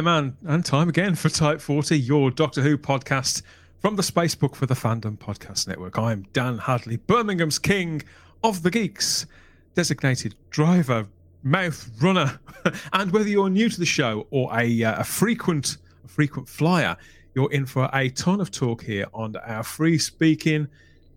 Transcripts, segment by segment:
Time and, and time again for Type 40, your Doctor Who podcast from the Spacebook for the Fandom Podcast Network. I'm Dan Hadley, Birmingham's King of the Geeks, designated driver, mouth runner. and whether you're new to the show or a, uh, a frequent a frequent flyer, you're in for a ton of talk here on our free speaking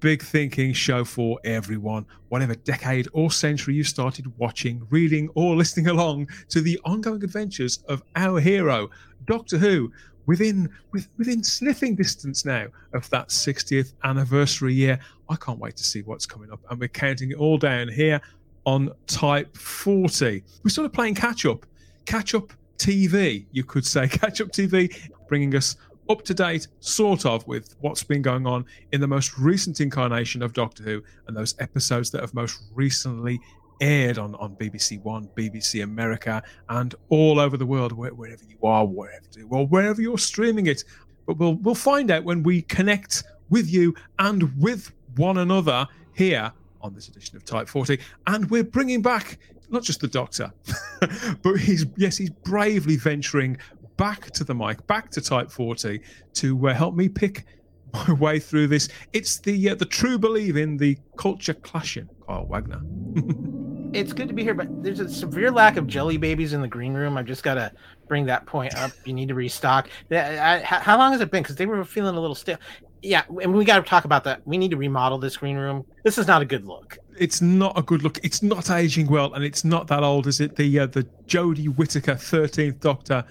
big thinking show for everyone, whatever decade or century you started watching, reading, or listening along to the ongoing adventures of our hero, Doctor Who, within with, within sniffing distance now of that 60th anniversary year. I can't wait to see what's coming up, and we're counting it all down here on Type 40. We're sort of playing catch up, catch up TV, you could say, catch up TV, bringing us up to date, sort of, with what's been going on in the most recent incarnation of Doctor Who and those episodes that have most recently aired on, on BBC One, BBC America, and all over the world, where, wherever you are, wherever, or wherever you're streaming it. But we'll we'll find out when we connect with you and with one another here on this edition of Type 40. And we're bringing back not just the Doctor, but he's yes, he's bravely venturing back to the mic, back to Type 40 to uh, help me pick my way through this. It's the uh, the true believe in the culture clashing, Kyle Wagner. it's good to be here, but there's a severe lack of jelly babies in the green room. I've just got to bring that point up. You need to restock. How long has it been? Because they were feeling a little stale. Yeah, and we got to talk about that. We need to remodel this green room. This is not a good look. It's not a good look. It's not aging well, and it's not that old, is it? The uh, the Jodie Whittaker Thirteenth Doctor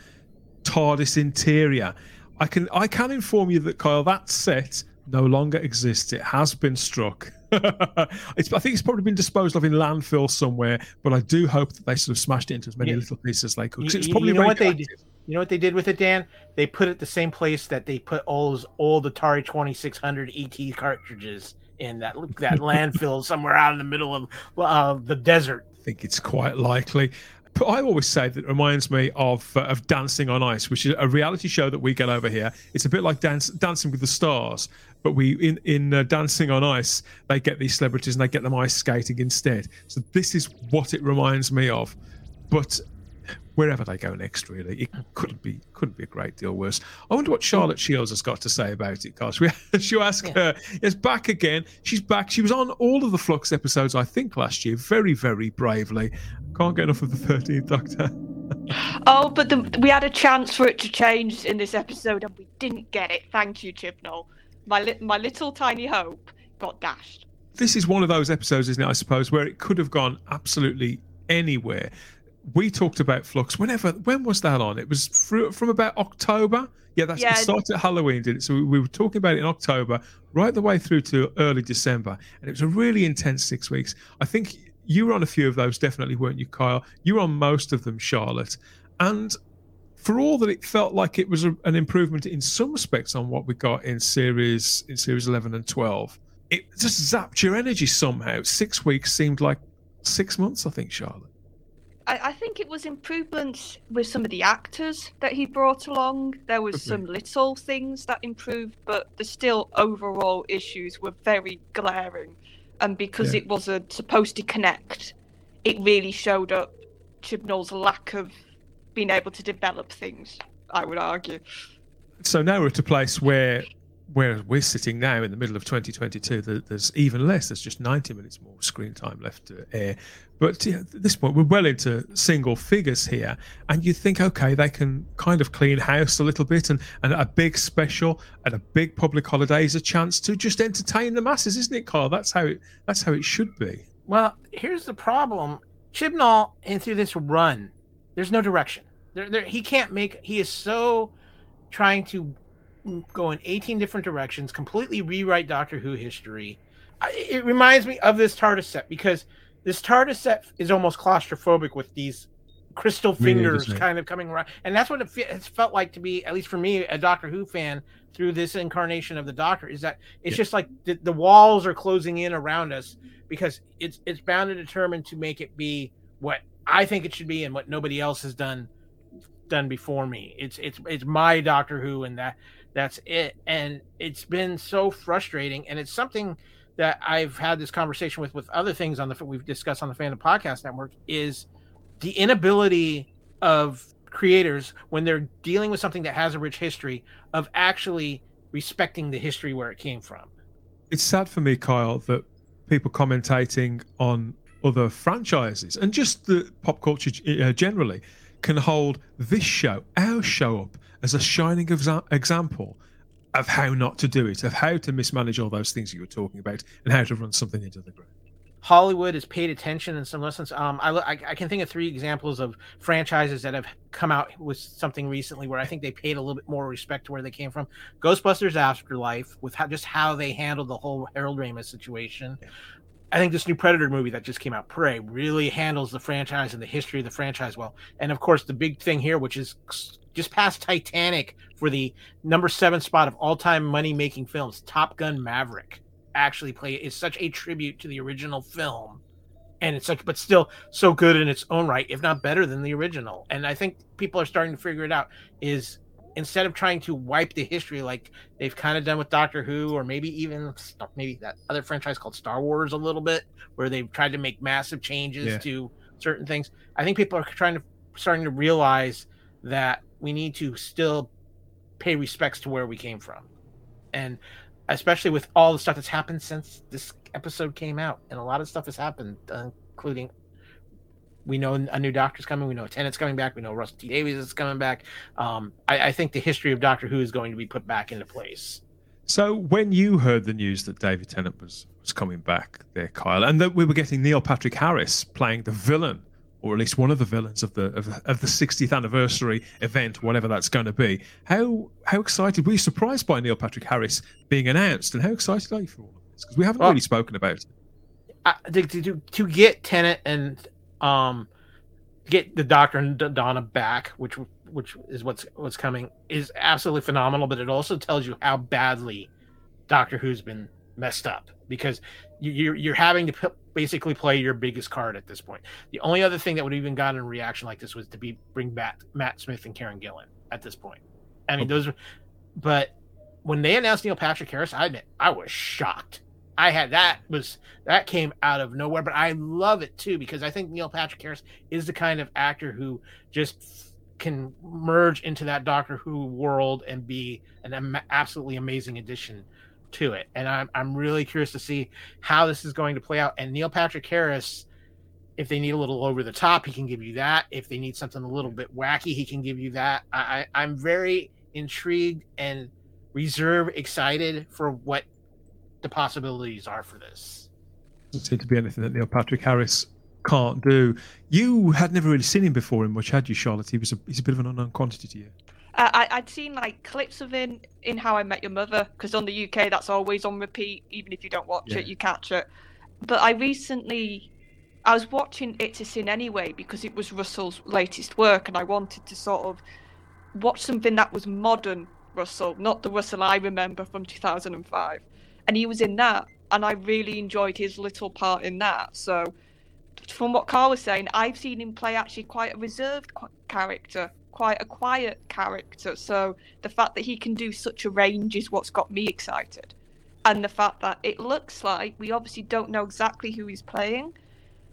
TARDIS interior. I can I can inform you that Kyle that set no longer exists. It has been struck. it's, I think it's probably been disposed of in landfill somewhere, but I do hope that they sort of smashed it into as many yeah. little pieces as they could. It's probably you know what they did. You know what they did with it, Dan? They put it the same place that they put all those old Atari Twenty Six Hundred ET cartridges in that that landfill somewhere out in the middle of uh, the desert. I think it's quite likely. I always say that reminds me of uh, of Dancing on Ice, which is a reality show that we get over here. It's a bit like dance, Dancing with the Stars, but we in in uh, Dancing on Ice they get these celebrities and they get them ice skating instead. So this is what it reminds me of. But wherever they go next, really. It couldn't be couldn't be a great deal worse. I wonder what Charlotte Shields has got to say about it, Gosh, we should ask yeah. her. It's back again. She's back. She was on all of the Flux episodes, I think, last year, very, very bravely. Can't get enough of the Thirteenth Doctor. oh, but the, we had a chance for it to change in this episode, and we didn't get it. Thank you, Chibnall. My li- my little tiny hope got dashed. This is one of those episodes, isn't it? I suppose where it could have gone absolutely anywhere we talked about Flux. Whenever, when was that on? It was from about October. Yeah, that's yeah. it started at Halloween, did it? So we, we, were talking about it in October, right the way through to early December, and it was a really intense six weeks. I think you were on a few of those, definitely, weren't you, Kyle? You were on most of them, Charlotte, and for all that it felt like it was a, an improvement in some respects on what we got in series in series 11 and 12 it just zapped your energy somehow six weeks seemed like six months i think charlotte I, I, think it was improvements with some of the actors that he brought along. There was some little things that improved, but the still overall issues were very glaring. And because yeah. it wasn't supposed to connect, it really showed up Chibnall's lack of being able to develop things. I would argue. So now we're at a place where where we're sitting now in the middle of 2022, there's even less. There's just 90 minutes more screen time left to air. But at this point, we're well into single figures here, and you think, okay, they can kind of clean house a little bit, and, and a big special and a big public holiday is a chance to just entertain the masses, isn't it, Carl? That's how it. That's how it should be. Well, here's the problem: Chibnall, in through this run, there's no direction. There, there, he can't make. He is so trying to go in 18 different directions, completely rewrite Doctor Who history. It reminds me of this TARDIS set because this TARDIS set is almost claustrophobic with these crystal fingers really kind of coming around, and that's what it has felt like to be, at least for me, a Doctor Who fan through this incarnation of the Doctor. Is that it's yeah. just like the, the walls are closing in around us because it's it's bound and determined to make it be what I think it should be and what nobody else has done done before me. It's it's it's my Doctor Who, and that that's it. And it's been so frustrating. And it's something that I've had this conversation with with other things on the we've discussed on the Fandom Podcast Network is the inability of creators when they're dealing with something that has a rich history of actually respecting the history where it came from. It's sad for me, Kyle, that people commentating on other franchises and just the pop culture uh, generally can hold this show, our show, up as a shining exa- example of how not to do it, of how to mismanage all those things you were talking about, and how to run something into the ground. Hollywood has paid attention in some lessons. Um, I, I, I, can think of three examples of franchises that have come out with something recently where I think they paid a little bit more respect to where they came from. Ghostbusters Afterlife, with how, just how they handled the whole Harold Ramis situation. Yeah. I think this new Predator movie that just came out, Prey, really handles the franchise and the history of the franchise well. And of course, the big thing here, which is just past Titanic for the number seven spot of all time money making films, Top Gun Maverick actually play is such a tribute to the original film and it's such but still so good in its own right if not better than the original and i think people are starting to figure it out is instead of trying to wipe the history like they've kind of done with doctor who or maybe even maybe that other franchise called star wars a little bit where they've tried to make massive changes yeah. to certain things i think people are trying to starting to realize that we need to still pay respects to where we came from and especially with all the stuff that's happened since this episode came out, and a lot of stuff has happened, uh, including we know a new Doctor's coming, we know Tennant's coming back, we know Russell T Davies is coming back. Um, I, I think the history of Doctor Who is going to be put back into place. So when you heard the news that David Tennant was was coming back there, Kyle, and that we were getting Neil Patrick Harris playing the villain or at least one of the villains of the of, of, the 60th anniversary event, whatever that's going to be. How how excited were you? Surprised by Neil Patrick Harris being announced, and how excited are you for all of this? Because we haven't well, really spoken about it. I, to, to, to get Tennant and um get the Doctor and Donna back, which which is what's what's coming, is absolutely phenomenal. But it also tells you how badly Doctor Who's been messed up because you're you're having to put, basically play your biggest card at this point. The only other thing that would have even gotten a reaction like this was to be bring back Matt Smith and Karen Gillan at this point. I mean, okay. those, but when they announced Neil Patrick Harris, I admit I was shocked. I had that was that came out of nowhere, but I love it too because I think Neil Patrick Harris is the kind of actor who just can merge into that Doctor Who world and be an absolutely amazing addition to it. And I'm I'm really curious to see how this is going to play out. And Neil Patrick Harris, if they need a little over the top, he can give you that. If they need something a little bit wacky, he can give you that. I, I I'm very intrigued and reserve excited for what the possibilities are for this. Doesn't seem to be anything that Neil Patrick Harris can't do. You had never really seen him before in much, had you, Charlotte? He was a, he's a bit of an unknown quantity to you. Uh, I, would seen like clips of him in How I Met Your Mother because on the UK that's always on repeat. Even if you don't watch yeah. it, you catch it. But I recently, I was watching It's a Sin anyway because it was Russell's latest work, and I wanted to sort of watch something that was modern Russell, not the Russell I remember from 2005. And he was in that, and I really enjoyed his little part in that. So, from what Carl was saying, I've seen him play actually quite a reserved character quite a quiet character. So the fact that he can do such a range is what's got me excited. And the fact that it looks like we obviously don't know exactly who he's playing,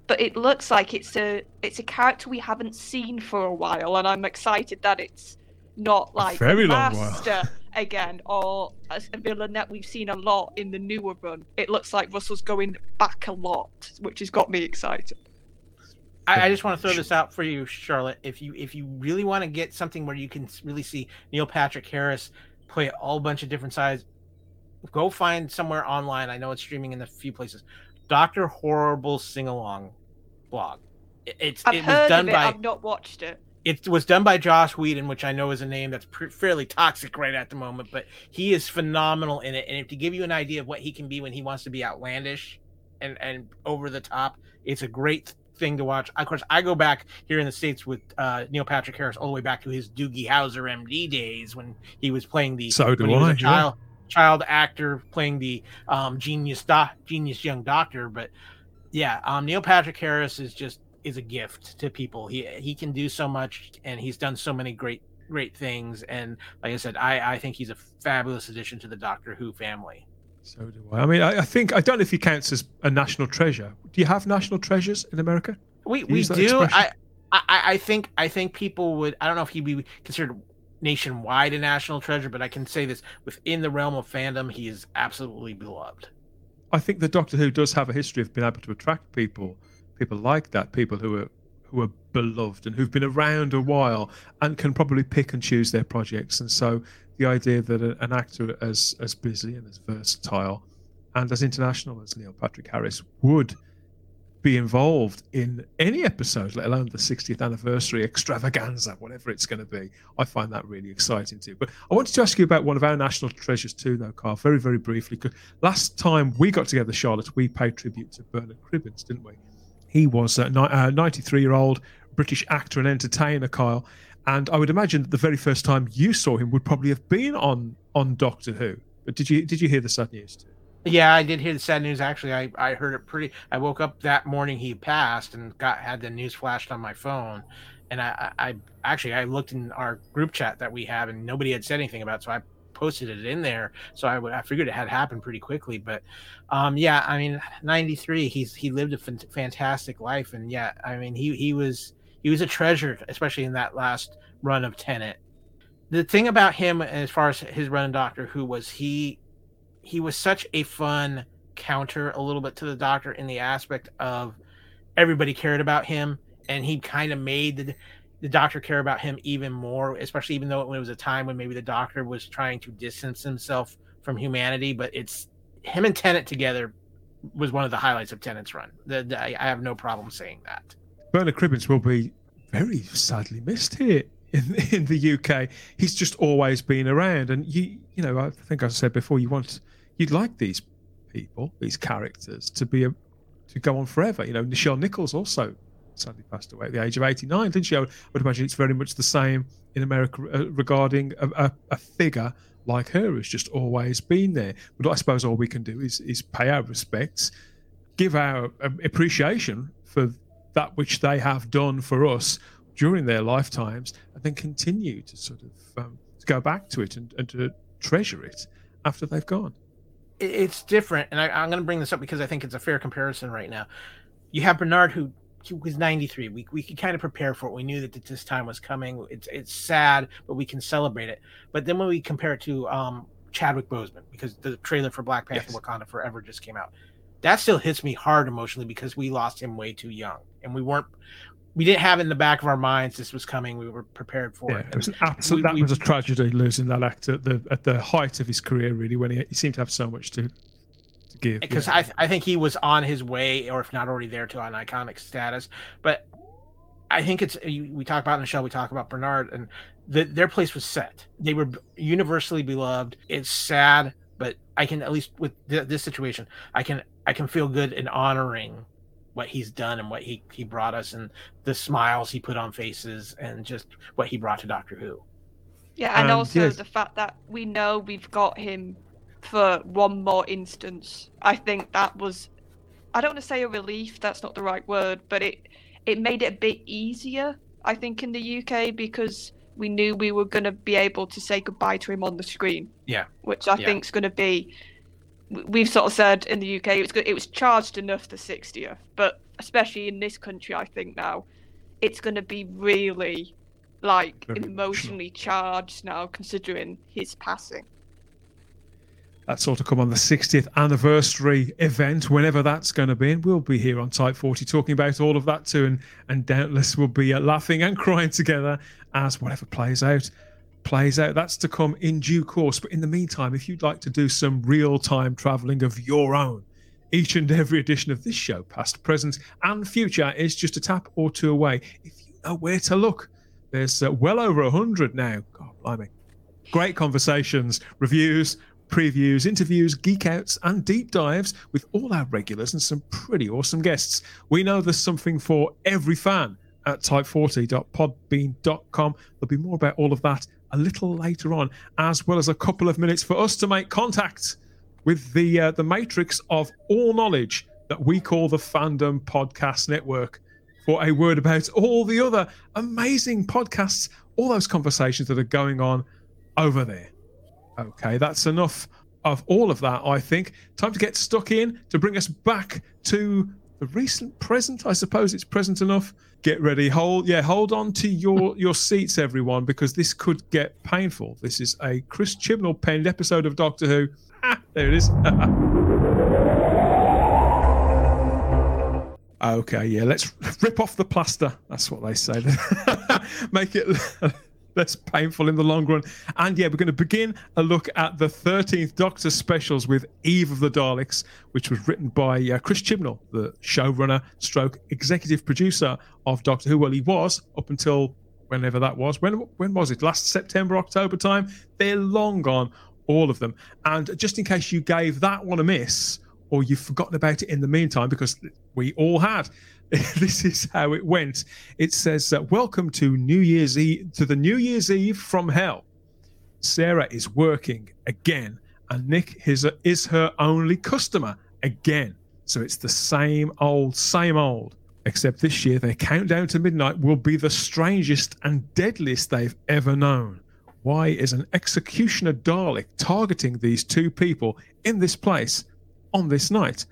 but it looks like it's a it's a character we haven't seen for a while, and I'm excited that it's not like a very long while. again or as a villain that we've seen a lot in the newer run. It looks like Russell's going back a lot, which has got me excited. I, I, just want to throw this out for you, Charlotte. If you if you really want to get something where you can really see Neil Patrick Harris play a whole bunch of different sides, go find somewhere online. I know it's streaming in a few places. Doctor Horrible sing along blog. It's I've it was done it, by. I've not watched it. It was done by Joss Whedon, which I know is a name that's pre- fairly toxic right at the moment, but he is phenomenal in it. And if to give you an idea of what he can be when he wants to be outlandish and and over the top, it's a great thing to watch. Of course, I go back here in the states with uh, Neil Patrick Harris all the way back to his Doogie Howser MD days when he was playing the so do I, child yeah. child actor playing the um, genius doc, genius young doctor. But yeah, um, Neil Patrick Harris is just is a gift to people. He he can do so much, and he's done so many great great things. And like I said, I I think he's a fabulous addition to the Doctor Who family. So do I. I mean, I, I, think I don't know if he counts as a national treasure. Do you have national treasures in America? We we do. I I, I think I think people would. I don't know if he'd be considered nationwide a national treasure, but I can say this within the realm of fandom, he is absolutely beloved. I think the Doctor Who does have a history of being able to attract people, people like that, people who are who are beloved and who've been around a while and can probably pick and choose their projects. And so the idea that an actor as as busy and as versatile and as international as Neil Patrick Harris would be involved in any episode, let alone the 60th anniversary extravaganza, whatever it's going to be. I find that really exciting too. But I wanted to ask you about one of our national treasures too, though, Carl, very, very briefly. Because last time we got together, Charlotte, we paid tribute to Bernard Cribbins, didn't we? He was a uh, 93 year old British actor and entertainer, Kyle. And I would imagine that the very first time you saw him would probably have been on on Doctor Who. But did you did you hear the sad news too? Yeah, I did hear the sad news. Actually, I, I heard it pretty. I woke up that morning he passed and got had the news flashed on my phone, and I, I, I actually I looked in our group chat that we have and nobody had said anything about. It, so I posted it in there. So I, would I figured it had happened pretty quickly. But um, yeah, I mean, ninety three. He's he lived a f- fantastic life, and yeah, I mean he he was he was a treasure, especially in that last run of Tennant. The thing about him, as far as his run in Doctor Who, was he he was such a fun counter a little bit to the doctor in the aspect of everybody cared about him and he kind of made the, the doctor care about him even more especially even though it was a time when maybe the doctor was trying to distance himself from humanity but it's him and Tennant together was one of the highlights of Tennant's run the, the, I have no problem saying that Bernard Cribbins will be very sadly missed here in in the UK. He's just always been around, and you you know I think I said before you want you'd like these people, these characters, to be a, to go on forever. You know, Nichelle Nichols also sadly passed away at the age of 89, didn't she? I would imagine it's very much the same in America uh, regarding a, a, a, figure like her who's just always been there. But I suppose all we can do is is pay our respects, give our um, appreciation for that which they have done for us during their lifetimes, and then continue to sort of um, to go back to it and, and to treasure it after they've gone it's different, and I, am going to bring this up because I think it's a fair comparison right now. You have Bernard, who was 93. We we could kind of prepare for it. We knew that this time was coming. It's it's sad, but we can celebrate it. But then when we compare it to um, Chadwick Boseman, because the trailer for Black Panther: yes. Wakanda Forever just came out, that still hits me hard emotionally because we lost him way too young, and we weren't we didn't have it in the back of our minds this was coming. We were prepared for yeah, it. It was an absolute. that we, was a tragedy losing that actor at the at the height of his career. Really, when he, he seemed to have so much to give. Because yeah. I I think he was on his way, or if not already there, to an iconic status. But I think it's we talk about in the show. We talk about Bernard, and the, their place was set. They were universally beloved. It's sad, but I can at least with th- this situation, I can I can feel good in honoring what he's done and what he he brought us and the smiles he put on faces and just what he brought to Doctor Who. Yeah, and um, also yes. the fact that we know we've got him for one more instance. I think that was I don't want to say a relief, that's not the right word, but it it made it a bit easier, I think, in the UK because we knew we were going to be able to say goodbye to him on the screen. Yeah. Which I yeah. think is going to be we've sort of said in the UK it was it was charged enough the 60th, but especially in this country, I think now it's going to be really like emotionally charged now, considering his passing. That's sort of come on the 60th anniversary event, whenever that's going to be. And we'll be here on Type 40 talking about all of that too. And, and doubtless we'll be uh, laughing and crying together as whatever plays out plays out. That's to come in due course. But in the meantime, if you'd like to do some real time traveling of your own, each and every edition of this show, past, present, and future, is just a tap or two away. If you know where to look, there's uh, well over a hundred now. God blimey. Great conversations, reviews, previews, interviews, geek outs, and deep dives with all our regulars and some pretty awesome guests. We know there's something for every fan at type40.podbean.com. There'll be more about all of that a little later on, as well as a couple of minutes for us to make contact with the uh, the matrix of all knowledge that we call the Fandom Podcast Network for a word about all the other amazing podcasts, all those conversations that are going on over there. Okay, that's enough of all of that, I think. Time to get stuck in to bring us back to the recent present. I suppose it's present enough. Get ready. Hold yeah, hold on to your your seats, everyone, because this could get painful. This is a Chris Chibnall penned episode of Doctor Who. Ah, there it is. okay, yeah, let's rip off the plaster. That's what they say. Make it less painful in the long run. And yeah, we're going to begin a look at the 13th Doctor specials with Eve of the Daleks, which was written by uh, Chris Chibnall, the showrunner, stroke executive producer of Doctor Who. Well, he was up until whenever that was. When when was it? Last September, October time. They're long gone, all of them. And just in case you gave that one a miss or you've forgotten about it in the meantime, because we all had. this is how it went. It says, uh, "Welcome to New Year's Eve to the New Year's Eve from Hell." Sarah is working again, and Nick is, is her only customer again. So it's the same old, same old. Except this year, their countdown to midnight will be the strangest and deadliest they've ever known. Why is an executioner Dalek targeting these two people in this place on this night?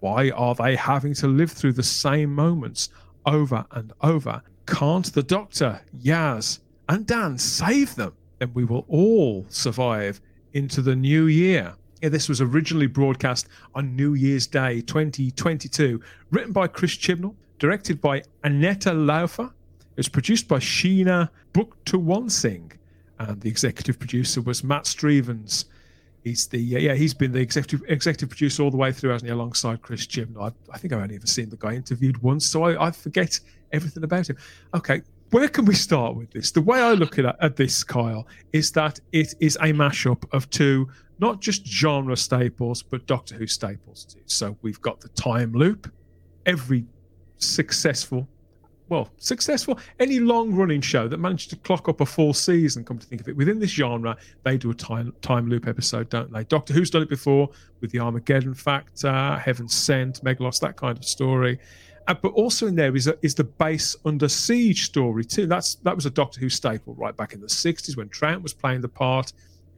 Why are they having to live through the same moments over and over? Can't the Doctor, Yaz, and Dan save them? Then we will all survive into the new year. Yeah, this was originally broadcast on New Year's Day 2022, written by Chris Chibnall, directed by Annetta Laufer. It was produced by Sheena Bucktowonsing, and the executive producer was Matt Strevens. He's the yeah he's been the executive executive producer all the way through, hasn't he? Alongside Chris Jim. I, I think I've only ever seen the guy interviewed once, so I, I forget everything about him. Okay, where can we start with this? The way I look at, at this, Kyle, is that it is a mashup of two, not just genre staples, but Doctor Who staples too. So we've got the time loop. Every successful well, successful. Any long running show that managed to clock up a full season, come to think of it, within this genre, they do a time time loop episode, don't they? Doctor Who's done it before with the Armageddon Factor, Heaven Sent, Meglos, that kind of story. Uh, but also in there is a, is the base under siege story too. That's that was a Doctor Who staple right back in the '60s when Troughton was playing the part.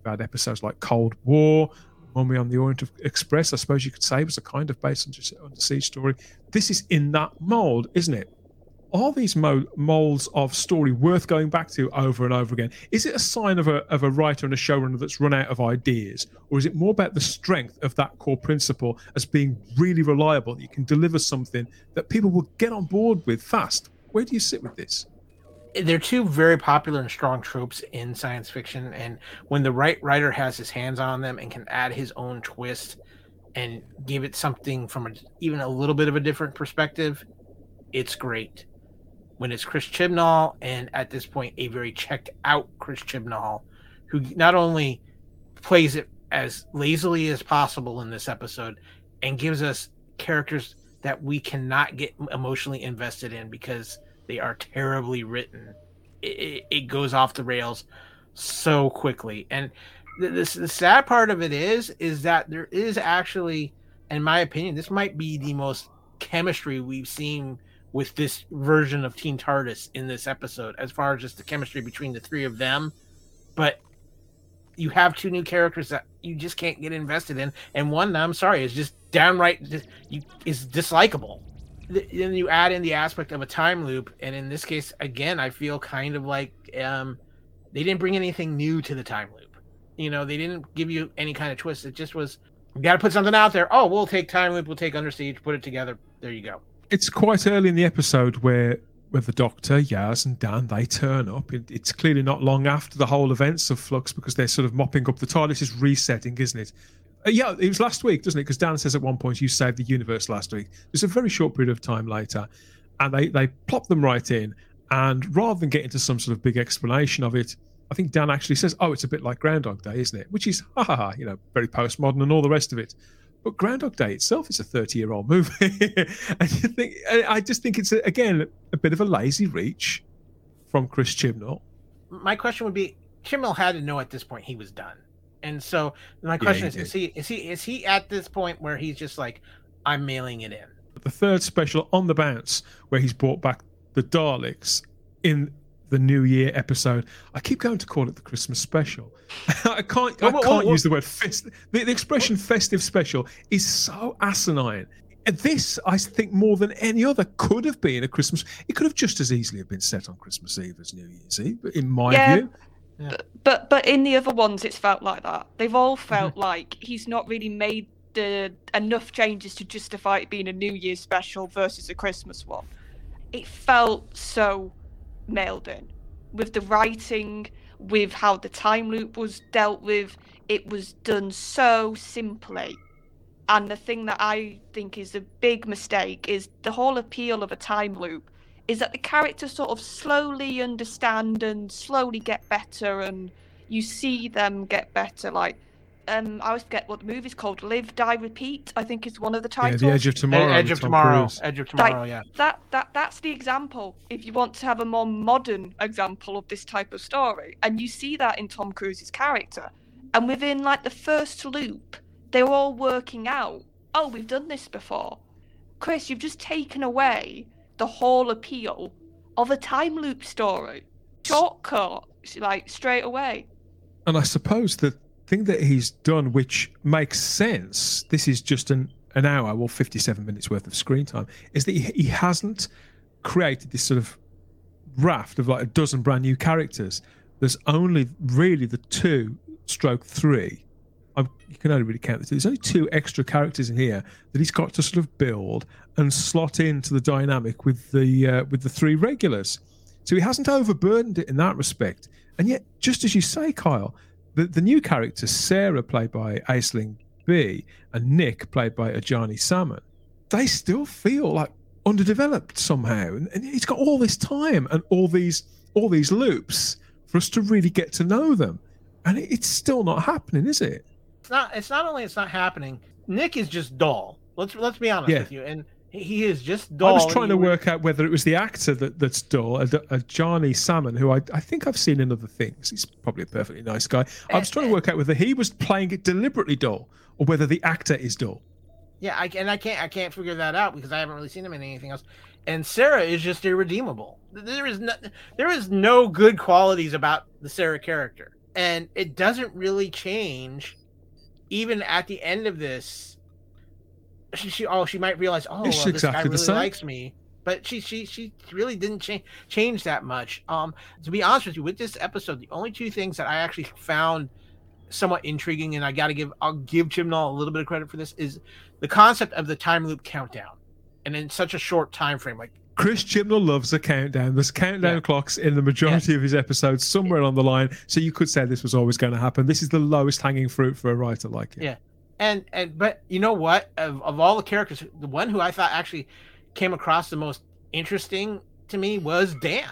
We had episodes like Cold War, Mummy on the Orient Express. I suppose you could say was a kind of base under, under siege story. This is in that mold, isn't it? Are these mo- molds of story worth going back to over and over again? Is it a sign of a, of a writer and a showrunner that's run out of ideas? Or is it more about the strength of that core principle as being really reliable? That you can deliver something that people will get on board with fast. Where do you sit with this? They're two very popular and strong tropes in science fiction. And when the right writer has his hands on them and can add his own twist and give it something from a, even a little bit of a different perspective, it's great when it's Chris Chibnall, and at this point, a very checked out Chris Chibnall, who not only plays it as lazily as possible in this episode and gives us characters that we cannot get emotionally invested in because they are terribly written. It, it goes off the rails so quickly. And the, the, the sad part of it is, is that there is actually, in my opinion, this might be the most chemistry we've seen with this version of Team TARDIS in this episode, as far as just the chemistry between the three of them. But you have two new characters that you just can't get invested in, and one, I'm sorry, is just downright you is dislikable. Then you add in the aspect of a time loop, and in this case, again, I feel kind of like um, they didn't bring anything new to the time loop. You know, they didn't give you any kind of twist. It just was, we got to put something out there. Oh, we'll take time loop, we'll take Under Siege, put it together. There you go it's quite early in the episode where where the Doctor, Yaz, and Dan they turn up. It, it's clearly not long after the whole events of Flux because they're sort of mopping up the TARDIS is resetting, isn't it? Uh, yeah, it was last week, doesn't it? Because Dan says at one point you saved the universe last week. It's a very short period of time later, and they they plop them right in. And rather than get into some sort of big explanation of it, I think Dan actually says, "Oh, it's a bit like Groundhog Day, isn't it?" Which is, ha ha ha, you know, very postmodern and all the rest of it. But Groundhog Day itself is a 30 year old movie. and you think, I just think it's, a, again, a bit of a lazy reach from Chris Chibnall. My question would be Chibnall had to know at this point he was done. And so my question yeah, is, is he is he is he at this point where he's just like, I'm mailing it in? The third special on the bounce, where he's brought back the Daleks in the New Year episode. I keep going to call it the Christmas special. I can't. I can't use the word fest. The, the expression "festive special" is so asinine. And this, I think, more than any other, could have been a Christmas. It could have just as easily have been set on Christmas Eve as New Year's Eve, in my Yeah. view. Yeah. But, but but in the other ones, it's felt like that. They've all felt Mm-hmm. like he's not really made the enough changes to justify it being a New Year's special versus a Christmas one. It felt so mailed in with the writing, with how the time loop was dealt with. It was done so simply. And the thing that I think is a big mistake is the whole appeal of a time loop is that the characters sort of slowly understand and slowly get better and you see them get better like um I always forget what the movie's called Live Die Repeat I think is one of the Yeah, titles the Edge of Tomorrow. Edge of Tom Tomorrow. Cruise. Edge of Tomorrow. Yeah. that that that's the example if you want to have a more modern example of this type of story and you see that in Tom Cruise's character and within like the first loop they're all working out oh we've done this before Chris you've just taken away the whole appeal of a time loop story shortcut like straight away And I suppose the thing that he's done, which makes sense, this is just an, an hour or 57 minutes worth of screen time, is that he, he hasn't created this sort of raft of like a dozen brand new characters. There's only really the two stroke three. I, you can only really count the two. There's only two extra characters in here that he's got to sort of build and slot into the dynamic with the uh, with the three regulars. So he hasn't overburdened it in that respect. And yet, just as you say, Kyle, the, the new characters, Sarah, played by Aisling Bea, and Nick, played by Adjani Salmon, they still feel like underdeveloped somehow. And, and he's got all this time and all these all these loops for us to really get to know them. And it, it's still not happening, is it? It's not. It's not only it's not happening. Nick is just dull. Let's let's be honest Yeah. with you. And he- is just dull. I was trying to work out whether it was the actor that, that's dull, a, Adjani Salmon, who I, I think I've seen in other things. He's probably a perfectly nice guy. I was trying to work out whether he was playing it deliberately dull or whether the actor is dull. Yeah, I, and I can't I can't figure that out because I haven't really seen him in anything else. And Sarah is just irredeemable. There is no there is no good qualities about the Sarah character, and it doesn't really change. Even at the end of this, she, she oh she might realize oh well, this guy exactly the really same. likes me, but she she she really didn't change change that much. Um, to be honest with you, with this episode, the only two things that I actually found somewhat intriguing, and I got to give I'll give Chibnall a little bit of credit for this is the concept of the time loop countdown, and in such a short time frame, like Chris Chibnall loves a countdown. There's countdown Yeah. clocks in the majority of his episodes somewhere on the line. So you could say this was always going to happen. This is the lowest hanging fruit for a writer like him. Yeah. And and but you know what? Of of all the characters, the one who I thought actually came across the most interesting to me was Dan.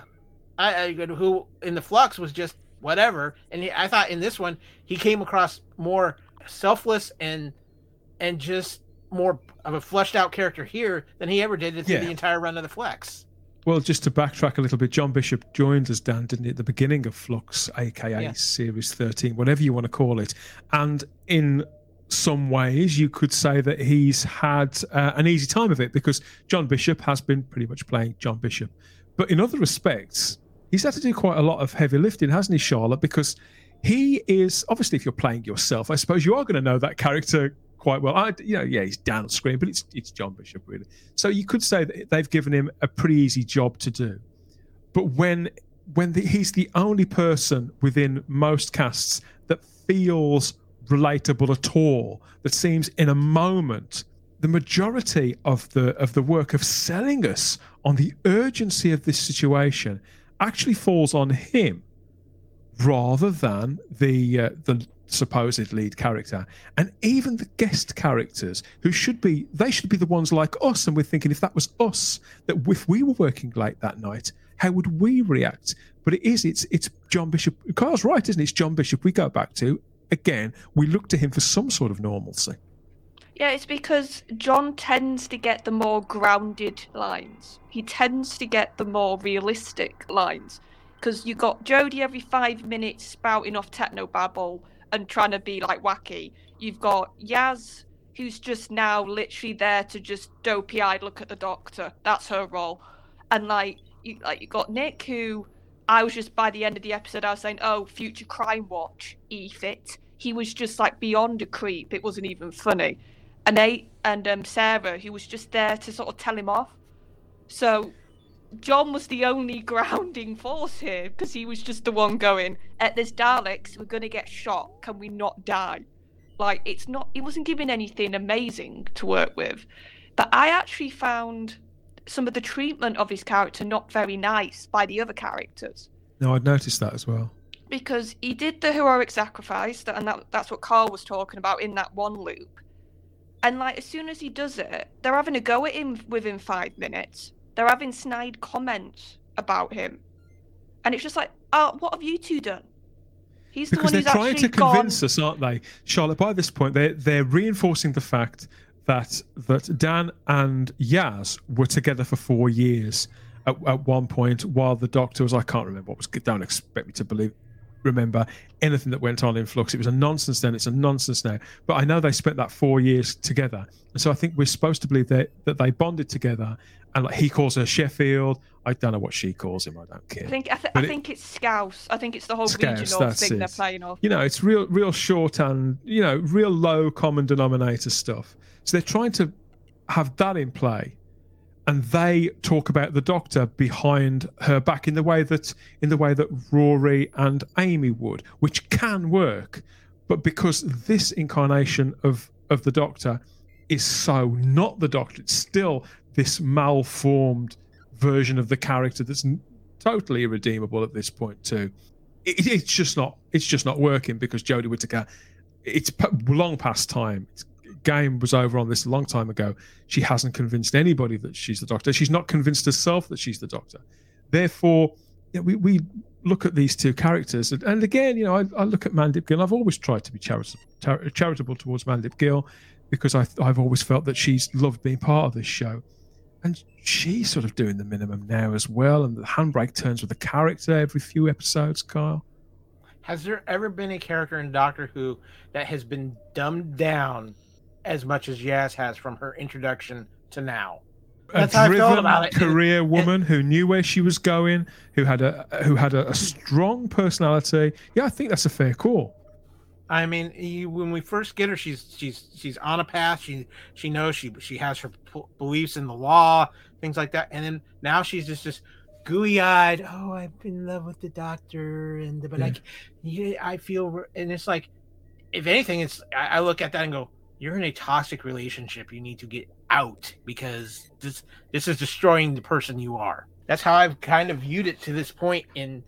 I, I who in the Flux was just whatever, and he, I thought in this one he came across more selfless and and just more of a fleshed out character here than he ever did through Yeah. the entire run of the Flux. Well, just to backtrack a little bit, John Bishop joined us, Dan, didn't he, at the beginning of Flux, aka Yeah. Series 13, whatever you want to call it. And in some ways, you could say that he's had uh, an easy time of it because John Bishop has been pretty much playing John Bishop. But in other respects, he's had to do quite a lot of heavy lifting, hasn't he, Charlotte? Because he is obviously, if you're playing yourself, I suppose you are going to know that character quite well. I, you know, yeah, he's down on screen, but it's it's John Bishop really. So you could say that they've given him a pretty easy job to do. But when when the, he's the only person within most casts that feels relatable at all, that seems in a moment, the majority of the of the work of selling us on the urgency of this situation actually falls on him rather than the uh, the supposed lead character. And even the guest characters who should be they should be the ones like us. And we're thinking if that was us that if we were working late that night how would we react? But it is it's it's john bishop carl's right isn't it? It's john bishop we go back to again we look to him for some sort of normalcy Yeah, it's because John tends to get the more grounded lines. He tends to get the more realistic lines. Because you got Jodie every five minutes spouting off techno babble and trying to be like wacky. You've got Yaz, who's just now literally there to just dopey eyed look at the doctor. That's her role. And like you like you got Nick who I was just by the end of the episode I was saying, Oh, future crime watch, E fit. He was just like beyond a creep. It wasn't even funny Nate and um, Sarah, who was just there to sort of tell him off. So John was the only grounding force here because he was just the one going, "At this Daleks, we're gonna get shot. Can we not die?" Like it's not. He wasn't giving anything amazing to work with, but I actually found some of the treatment of his character not very nice by the other characters No, I'd noticed that as well. because he did the heroic sacrifice, and that, that's what Carl was talking about in that one loop. And like as soon as he does it, they're having a go at him within five minutes. They're having snide comments about him, and it's just like, oh, what have you two done? He's Because the they're one who's trying actually to convince gone. us, aren't they, Charlotte? By this point, they're they're reinforcing the fact that that Dan and Yaz were together for four years at, at one point, while the Doctor was I can't remember what was. Don't expect me to believe remember anything that went on in Flux. It was a nonsense then. It's a nonsense now. But I know they spent that four years together, and so I think we're supposed to believe that that they bonded together. And like he calls her Sheffield. I don't know what she calls him. I don't care. I think I, th- I it- think it's Scouse. I think it's the whole Scouse, regional thing they're playing off. you know, it's real, real short and you know, real low common denominator stuff. So they're trying to have that in play, and they talk about the Doctor behind her back in the way that in the way that Rory and Amy would, which can work, but because this incarnation of of the Doctor is so not the Doctor, it's still this malformed version of the character that's totally irredeemable at this point too. It, it's just not it's just not working because Jodie Whittaker it's long past time. It's, game was over on this a long time ago. She hasn't convinced anybody that she's the doctor. She's not convinced herself that she's the doctor. Therefore we, we look at these two characters and, and again you know I, I look at Mandip Gill. I've always tried to be charitable, char- charitable towards Mandip Gill because I, I've always felt that she's loved being part of this show and she's sort of doing the minimum now as well and the handbrake turns with the character every few episodes Kyle Has there ever been a character in Doctor Who that has been dumbed down as much as Yaz has from her introduction to now? That's a how I felt driven about it. career woman who knew where she was going, who had a who had a, a strong personality. Yeah, I think that's a fair call. I mean, you, when we first get her, she's she's she's on a path. She she knows she she has her p- beliefs in the law, things like that. And then now she's just just gooey eyed. Oh, I'm in love with the doctor, and but Yeah. like, yeah, I feel, and it's like, if anything, it's I, I look at that and go, you're in a toxic relationship. You need to get out because this this is destroying the person you are. That's how I've kind of viewed it to this point in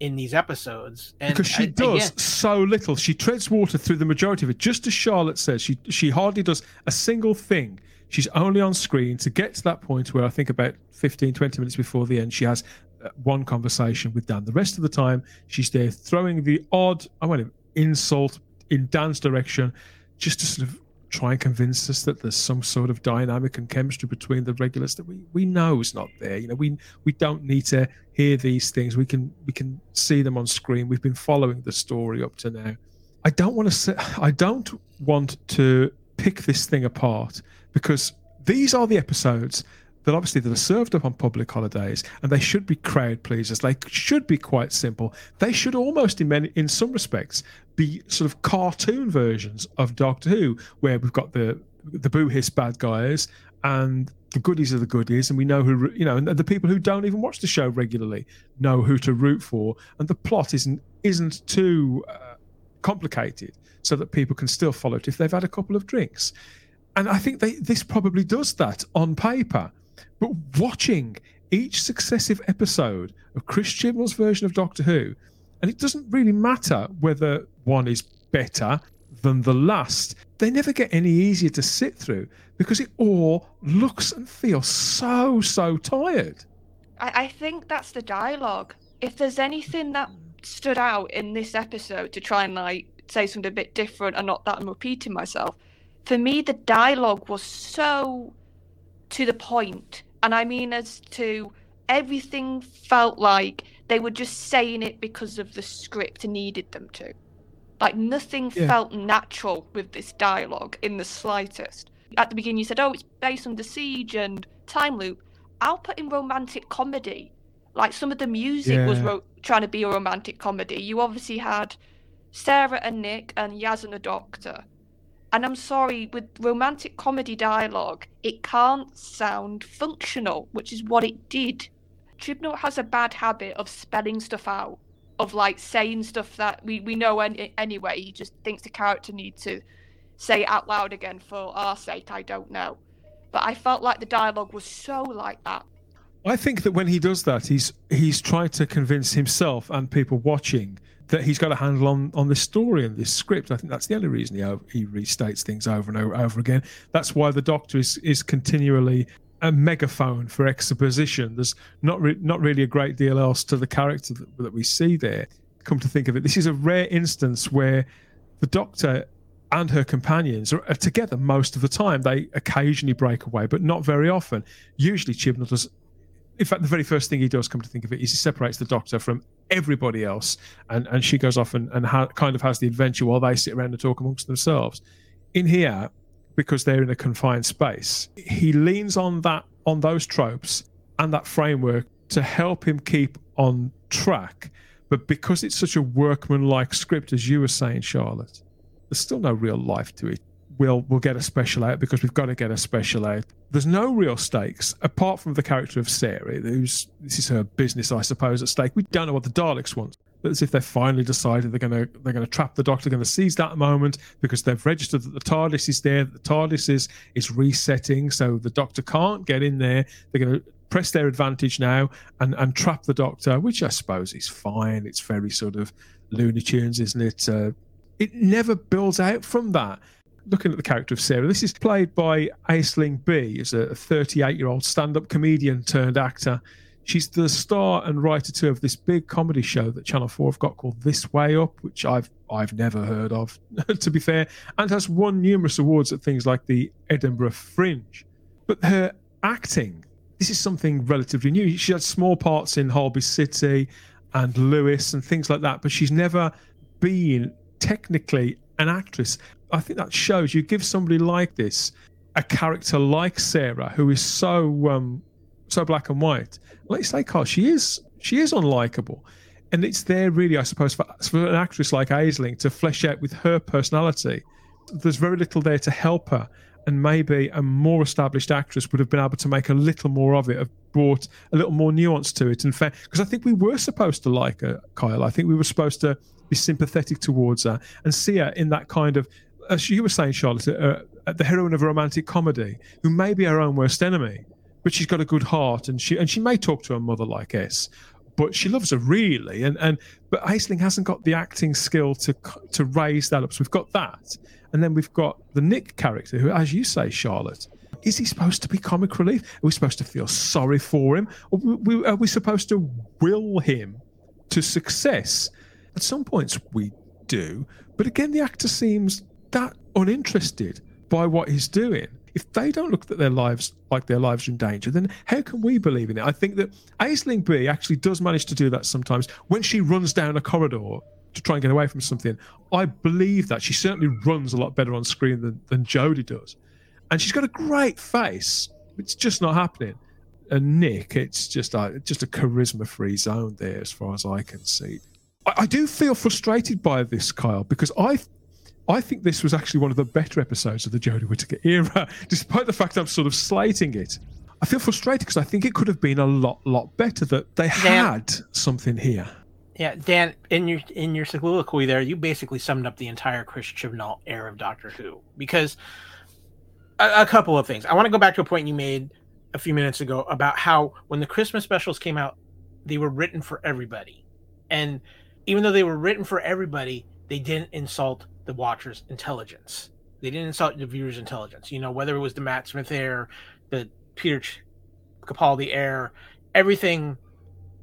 in these episodes. And because she I- does again- so little. She treads water through the majority of it. Just as Charlotte says, she she hardly does a single thing. She's only on screen to get to that point where I think about 15, 20 minutes before the end, she has uh, one conversation with Dan. The rest of the time, she's there throwing the odd, I want to insult in Dan's direction, just to sort of try and convince us that there's some sort of dynamic and chemistry between the regulars that we, we know is not there. You know, we we don't need to hear these things. We can we can see them on screen. We've been following the story up to now. I don't want to say I don't want to pick this thing apart because these are the episodes that obviously that are served up on public holidays and they should be crowd pleasers. They should be quite simple. They should almost in many in some respects be sort of cartoon versions of Doctor Who, where we've got the the boo hiss bad guys and the goodies are the goodies, and we know who you know, and the people who don't even watch the show regularly know who to root for, and the plot isn't isn't too uh, complicated, so that people can still follow it if they've had a couple of drinks. And I think they this probably does that on paper, but watching each successive episode of Chris Chibnall's version of Doctor Who, and it doesn't really matter whether one is better than the last. They never get any easier to sit through because it all looks and feels so, so tired. I, I think that's the dialogue. If there's anything that stood out in this episode to try and like say something a bit different and not that I'm repeating myself, for me the dialogue was so to the. And I mean as to everything felt like they were just saying it because of the script needed them to. Like nothing Yeah. felt natural with this dialogue in the slightest. At the beginning you said, Oh, it's based on the siege and time loop. I'll put in romantic comedy. Like some of the music was Yeah. ro- trying to be a romantic comedy. You obviously had Sarah and Nick and Yaz and the Doctor. And I'm sorry, with romantic comedy dialogue, it can't sound functional, which is what it did. Chibnall has a bad habit of spelling stuff out, of like saying stuff that we, we know any, anyway. He just thinks the character needs to say it out loud again for our sake. I don't know. But I felt like the dialogue was so like that. I think that when he does that, he's he's trying to convince himself and people watching that he's got a handle on on this story and this script. I think that's the only reason he he restates things over and over, over again. That's why the Doctor is is continually a megaphone for exposition. There's not re- not really a great deal else to the character that, that we see there. Come to think of it, this is a rare instance where the Doctor and her companions are, are, together most of the time. They occasionally break away, but not very often. Usually, Chibnall does. In fact, the very first thing he does, come to think of it, is he separates the Doctor from everybody else, and, and she goes off and, and ha- kind of has the adventure while they sit around and talk amongst themselves. In here, because they're in a confined space, he leans on that on those tropes and that framework to help him keep on track. But because it's such a workman-like script, as you were saying, Charlotte, there's still no real life to it. We'll we'll get a special out because we've got to get a special out. There's no real stakes apart from the character of Sarah, who's this is her business, I suppose, at stake. We don't know what the Daleks want. But as if they've finally decided they're gonna they're gonna trap the Doctor, gonna seize that moment because they've registered that the TARDIS is there, the TARDIS is is resetting, so the Doctor can't get in there. They're gonna press their advantage now and and trap the Doctor, which I suppose is fine. It's very sort of Looney Tunes, isn't it? Uh, it never builds out from that. Looking at the character of Sarah, this is played by Aisling Bea, as a 38 year old stand up comedian turned actor. She's the star and writer too of this big comedy show that Channel 4 have got called This Way Up, which I've I've never heard of, to be fair, and has won numerous awards at things like the Edinburgh Fringe. But her acting, this is something relatively new. She had small parts in Holby City and Lewis and things like that, but she's never been technically an actress. I think that shows you give somebody like this a character like Sarah, who is so um, so black and white. You say, Carl, she is she is unlikable, and it's there really, I suppose, for, for an actress like Aisling to flesh out with her personality. There's very little there to help her, and maybe a more established actress would have been able to make a little more of it, have brought a little more nuance to it. And fair, because I think we were supposed to like her, Kyle. I think we were supposed to be sympathetic towards her and see her in that kind of, as you were saying, Charlotte, uh, the heroine of a romantic comedy, who may be her own worst enemy, but she's got a good heart and she and she may talk to her mother like S, but she loves her really. And and but Aisling hasn't got the acting skill to to raise that up. So we've got that, and then we've got the Nick character, who, as you say, Charlotte. Is he supposed to be comic relief? Are we supposed to feel sorry for him? Are we supposed to will him to success? At some points, we do. But again, the actor seems that uninterested by what he's doing. If they don't look at their lives like their lives are in danger, then how can we believe in it? I think that Aisling Bea actually does manage to do that sometimes when she runs down a corridor to try and get away from something. I believe that she certainly runs a lot better on screen than, than Jodie does. And she's got a great face. It's just not happening. And Nick, it's just a, just a charisma free zone there as far as I can see. I, I do feel frustrated by this, Kyle, because I I think this was actually one of the better episodes of the Jodie Whittaker era, despite the fact I'm sort of slating it. I feel frustrated because I think it could have been a lot, lot better that they Dan, had something here. Yeah, Dan, in your in your soliloquy there, you basically summed up the entire Chris Chibnall era of Doctor Who. Because a, a couple of things. I want to go back to a point you made a few minutes ago about how when the Christmas specials came out, they were written for everybody. And even though they were written for everybody, they didn't insult the watcher's intelligence. They didn't insult the viewer's intelligence. You know, whether it was the Matt Smith air, the Peter Capaldi air, everything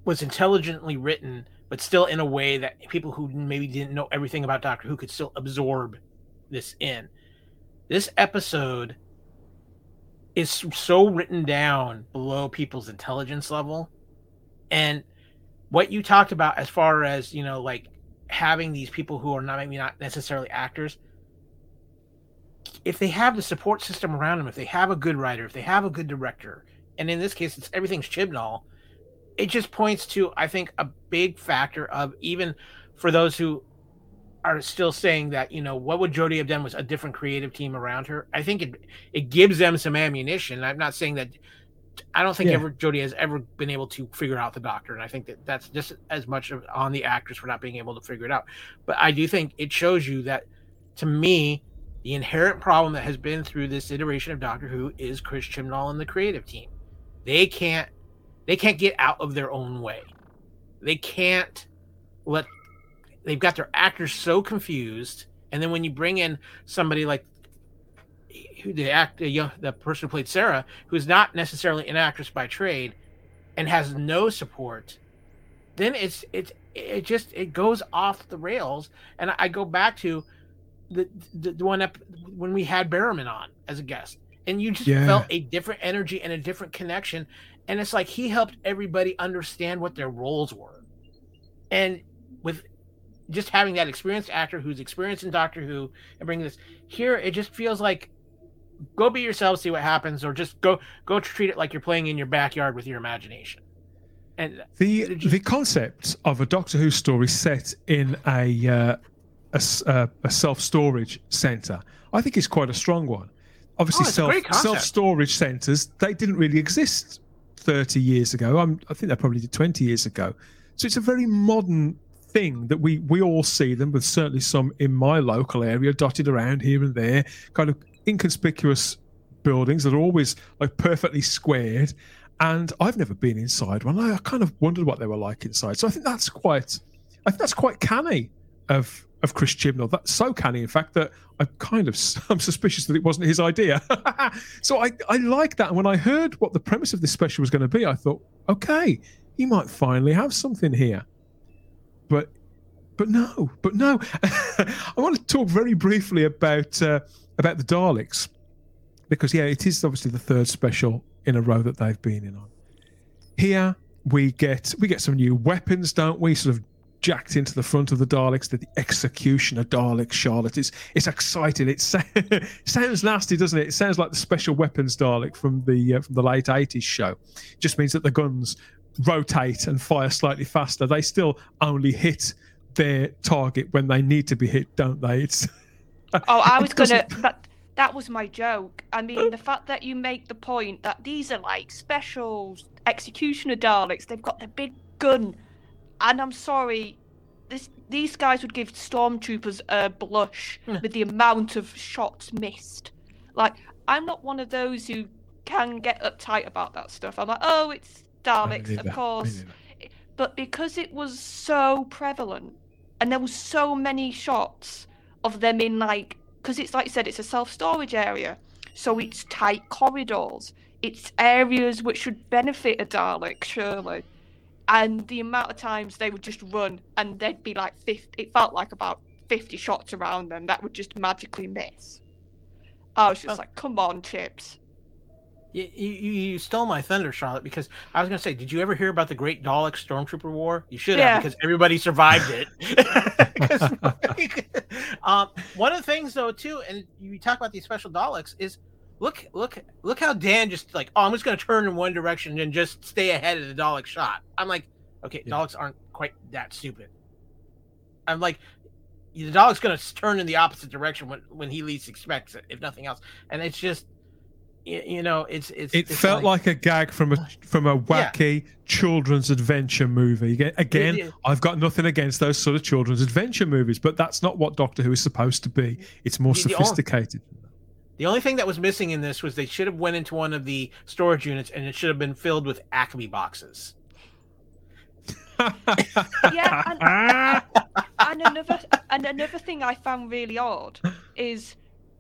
was intelligently written, but still in a way that people who maybe didn't know everything about Doctor Who could still absorb this in. This episode is so written down below people's intelligence level. And what you talked about as far as, you know, like having these people who are not maybe not necessarily actors if they have the support system around them if they have a good writer if they have a good director and in this case it's everything's chibnall it just points to i think a big factor of even for those who are still saying that you know what would Jodie have done was a different creative team around her. I think it it gives them some ammunition. I'm not saying that. I don't think Yeah. ever Jodie has ever been able to figure out the Doctor, and I think that that's just as much of on the actors for not being able to figure it out. But I do think it shows you that, to me, the inherent problem that has been through this iteration of Doctor Who is Chris Chibnall and the creative team. They can't they can't get out of their own way. They can't let they've got their actors so confused and then when you bring in somebody like the act the, young, the person who played Sarah who's not necessarily an actress by trade and has no support then it's it's it just it goes off the rails. And I, go back to the, the the one up when we had Berriman on as a guest and you just Yeah. felt a different energy and a different connection. And it's like he helped everybody understand what their roles were. And with just having that experienced actor who's experienced in Doctor Who and bringing this here, it just feels like go be yourself, see what happens, or just go go treat it like you're playing in your backyard with your imagination. And The just- the concept of a Doctor Who story set in a uh, a, uh, a self storage center, I think, is quite a strong one. Obviously, Oh, self self storage centers they didn't really exist thirty years ago. I'm, I think they probably did twenty years ago. So it's a very modern thing that we we all see them, but certainly some in my local area dotted around here and there, kind of inconspicuous buildings that are always like perfectly squared. And I've never been inside one. I kind of wondered what they were like inside. So I think that's quite, I think that's quite canny of of Chris Chibnall. That's so canny, in fact, that I'm kind of I'm suspicious that it wasn't his idea. so I I like that. And when I heard what the premise of this special was going to be, I thought, okay, he might finally have something here. But but no, but no. I want to talk very briefly about uh, about the Daleks because yeah, it is obviously the third special in a row that they've been in on. Here we get we get some new weapons, don't we? Sort of jacked into the front of the Daleks. The executioner Dalek Charlotte. It's it's exciting. It sounds nasty, doesn't it? It sounds like the special weapons Dalek from the uh, from the late eighties show. Just means that the guns rotate and fire slightly faster. They still only hit their target when they need to be hit, don't they? It's Oh, I was gonna. That, that was my joke. I mean, the fact that you make the point that these are like special executioner Daleks, they've got the big gun, and I'm sorry, this these guys would give stormtroopers a blush with the amount of shots missed. Like, I'm not one of those who can get uptight about that stuff. I'm like, oh, it's Daleks, of course but because it was so prevalent and there was so many shots of them in like because it's like you said it's a self-storage area. So it's tight corridors. It's areas which should benefit a dalek surely. And the amount of times they would just run and there'd be like 50 it felt like about 50 shots around them that would just magically miss. I was just Oh. like come on chips you, you, you stole my thunder, Charlotte, because I was going to say, did you ever hear about the Great Dalek Stormtrooper War? You should Yeah. have, because everybody survived it. um, one of the things, though, too, and you talk about these special Daleks, is look, look, look how Dan just like, oh, I'm just going to turn in one direction and just stay ahead of the Dalek shot. I'm like, okay, Yeah. Daleks aren't quite that stupid. I'm like, the Dalek's going to turn in the opposite direction when, when he least expects it, if nothing else. And it's just, y- you know, it's it's. It it's felt like, a gag from a from a wacky children's adventure movie. Again, again yeah. I've got nothing against those sort of children's adventure movies, but that's not what Doctor Who is supposed to be. It's more The- the only- sophisticated. The only thing that was missing in this was they should have went into one of the storage units and it should have been filled with Acme boxes. Yeah, and, and another and another thing I found really odd is,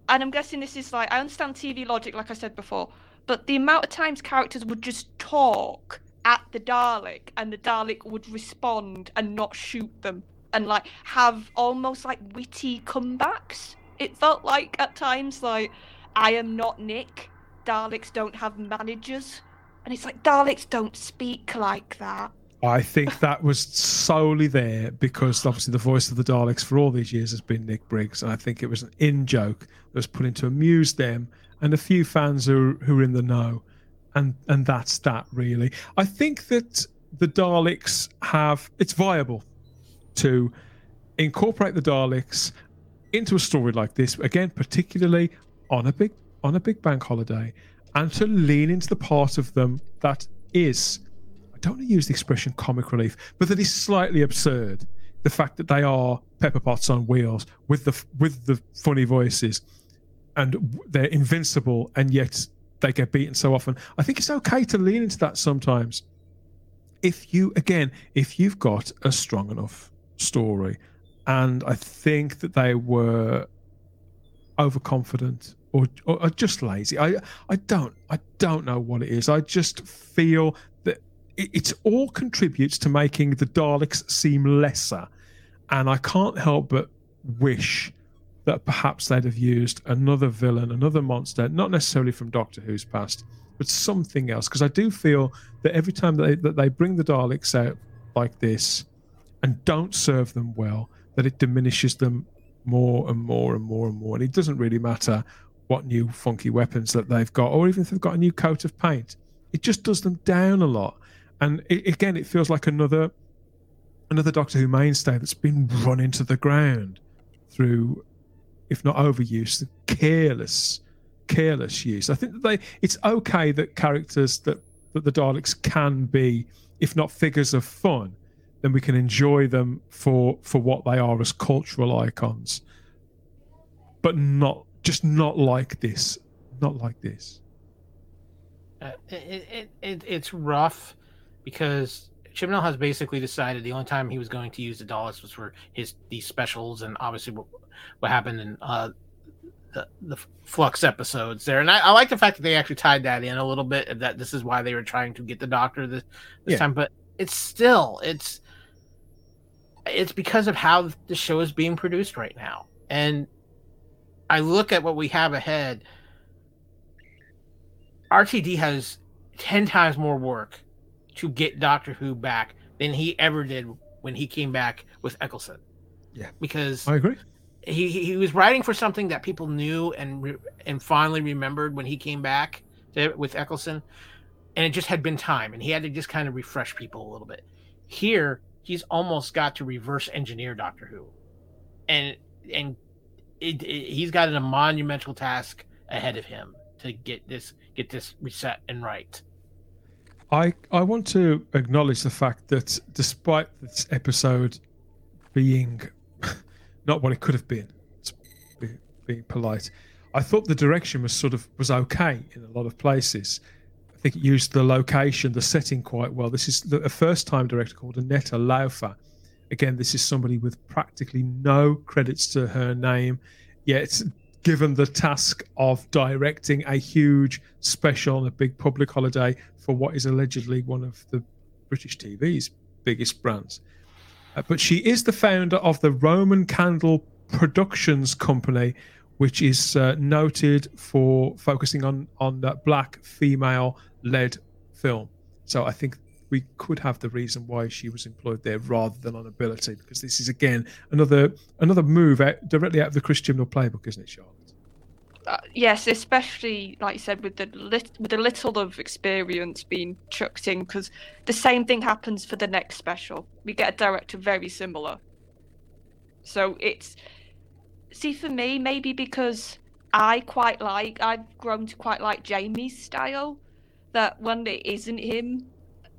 and I'm guessing this is like I understand TV logic, like I said before, but the amount of times characters would just talk at the Dalek and the Dalek would respond and not shoot them and like have almost like witty comebacks. It felt like at times like I am not Nick. Daleks don't have managers. And it's like Daleks don't speak like that. I think that was solely there because obviously the voice of the Daleks for all these years has been Nick Briggs, and I think it was an in joke that was put in to amuse them and a few fans who who are in the know, and and that's that really. I think that the Daleks have it's viable to incorporate the Daleks into a story like this again, particularly on a big on a big bank holiday, and to lean into the part of them that is, I don't want to use the expression comic relief, but that is slightly absurd. The fact that they are pepper pots on wheels with the with the funny voices, and they're invincible, and yet they get beaten so often. I think it's okay to lean into that sometimes. If you again, if you've got a strong enough story, and I think that they were overconfident or, or, just lazy. I I don't I don't know what it is. I just feel it, all contributes to making the Daleks seem lesser, and I can't help but wish that perhaps they'd have used another villain, another monster, not necessarily from Doctor Who's past, but something else. Because I do feel that every time that they, that they bring the Daleks out like this and don't serve them well, that it diminishes them more and more and more and more. And it doesn't really matter what new funky weapons that they've got, or even if they've got a new coat of paint. It just does them down a lot. And it, again, it feels like another another Doctor Who mainstay that's been run into the ground through if not overuse, careless, careless use. I think that they it's okay that characters that that the Daleks can be, if not figures of fun, then we can enjoy them for for what they are as cultural icons. But not just not like this, not like this. Uh, it, it, it, it's rough because Chibnall has basically decided the only time he was going to use the Daleks was for his these specials, and obviously what, what happened in uh, the the Flux episodes there. And I, I, like the fact that they actually tied that in a little bit. That this is why they were trying to get the Doctor this this yeah. time, but it's still it's it's because of how the show is being produced right now, and I look at what we have ahead. RTD has ten times more work to get Doctor Who back than he ever did when he came back with Eccleston. Yeah, because I agree. He he was writing for something that people knew and re- and finally remembered when he came back to, with Eccleston, and it just had been time, and he had to just kind of refresh people a little bit. Here, he's almost got to reverse engineer Doctor Who, and and it, it, he's got a monumental task ahead of him to get this get this reset and right. I I want to acknowledge the fact that despite this episode being not what it could have been, be, being polite, I thought the direction was sort of was okay in a lot of places. I think it used the location, the setting quite well. This is a first-time director called Annetta Laufer. Again, this is somebody with practically no credits to her name, yet given the task of directing a huge special on a big public holiday for what is allegedly one of the British TV's biggest brands. Uh, but she is the founder of the Roman Candle Productions Company, which is uh, noted for focusing on on that black female led film. So I think we could have the reason why she was employed there rather than on ability, because this is again another another move out, directly out of the Chris Chibnall playbook, isn't it, Charlotte? uh, yes, especially like you said, with the lit- with the little of experience being chucked in, because the same thing happens for the next special. We get a director very similar. So it's see for me maybe because I quite like I've grown to quite like Jamie's style. That when it isn't him,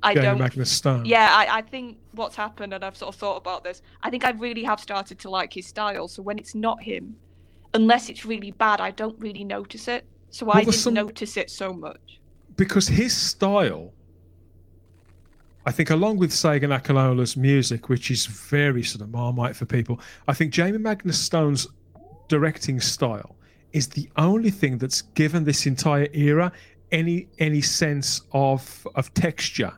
I Going don't. Magnus Stone. Yeah, I, I think what's happened, and I've sort of thought about this. I think I really have started to like his style. So when it's not him, unless it's really bad, I don't really notice it. So well, I didn't some... notice it so much. Because his style, I think, along with Segun Akinola's music, which is very sort of marmite for people, I think Jamie Magnus Stone's directing style is the only thing that's given this entire era any any sense of of texture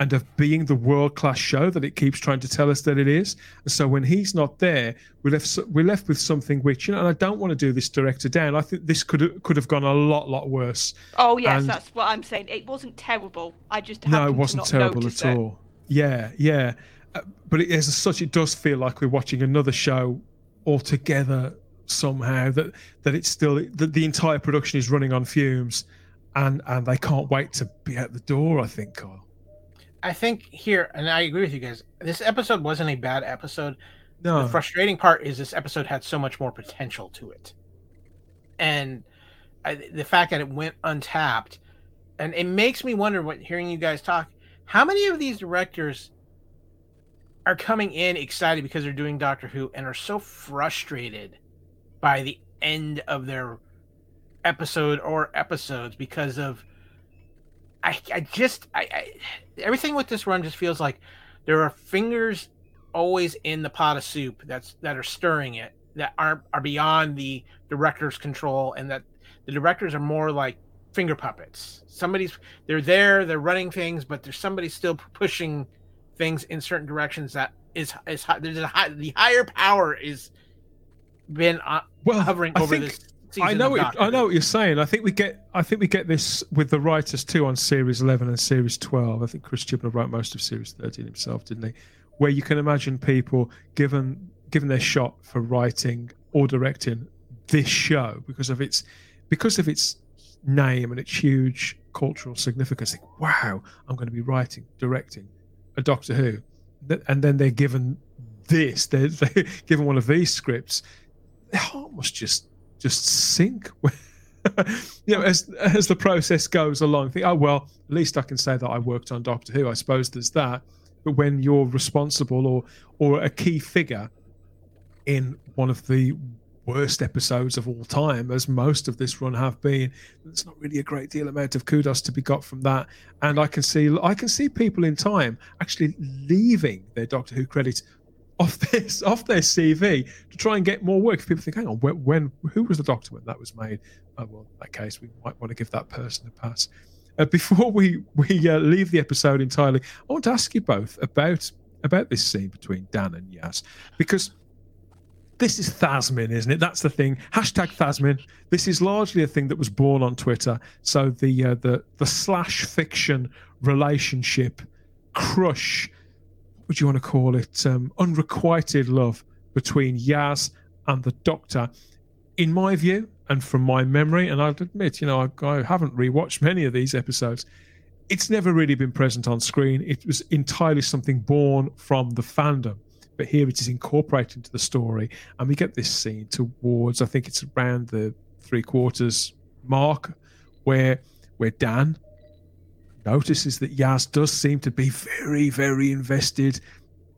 and of being the world class show that it keeps trying to tell us that it is. And so when he's not there, we're left we're left with something which you know. And I don't want to do this director down. I think this could have, could have gone a lot lot worse. Oh yes, and that's what I'm saying. It wasn't terrible. I just no, it wasn't terrible at it. all. Yeah, yeah. Uh, but it, as such, it does feel like we're watching another show altogether somehow. That that it's still that the entire production is running on fumes, and and they can't wait to be at the door. I think, Kyle. I think here, and I agree with you guys. This episode wasn't a bad episode. No. The frustrating part is this episode had so much more potential to it, and I, the fact that it went untapped, and it makes me wonder. What hearing you guys talk, how many of these directors are coming in excited because they're doing Doctor Who and are so frustrated by the end of their episode or episodes because of I, I just I, I everything with this run just feels like there are fingers always in the pot of soup that's that are stirring it that are are beyond the director's control and that the directors are more like finger puppets. Somebody's they're there they're running things but there's somebody still pushing things in certain directions that is is high, there's a high, the higher power is been uh, well hovering I over think- this I know what I know what you're saying. I think we get I think we get this with the writers too on series 11 and series 12. I think Chris Chibnall wrote most of series 13 himself, didn't he? Where you can imagine people given given their shot for writing or directing this show because of its because of its name and its huge cultural significance. Think, wow, I'm going to be writing, directing a Doctor Who, and then they're given this. They're, they're given one of these scripts. Their heart must just just sink. you know, as as the process goes along, think, oh well, at least I can say that I worked on Doctor Who. I suppose there's that. But when you're responsible or or a key figure in one of the worst episodes of all time, as most of this run have been, there's not really a great deal amount of kudos to be got from that. And I can see I can see people in time actually leaving their Doctor Who credits off this off their CV to try and get more work. People think, hang on, when, when who was the Doctor when that was made? Oh, well, in that case, we might want to give that person a pass. Uh, before we we uh, leave the episode entirely, I want to ask you both about about this scene between Dan and Yaz because this is Thasmin, isn't it? That's the thing. Hashtag Thasmin. This is largely a thing that was born on Twitter. So the uh, the the slash fiction relationship crush what do you want to call it? Um, unrequited love between Yaz and the Doctor. In my view, and from my memory, and I'll admit, you know, I, I haven't rewatched many of these episodes. It's never really been present on screen. It was entirely something born from the fandom, but here it is incorporated into the story, and we get this scene towards. I think it's around the three quarters mark, where where Dan notices that Yaz does seem to be very, very invested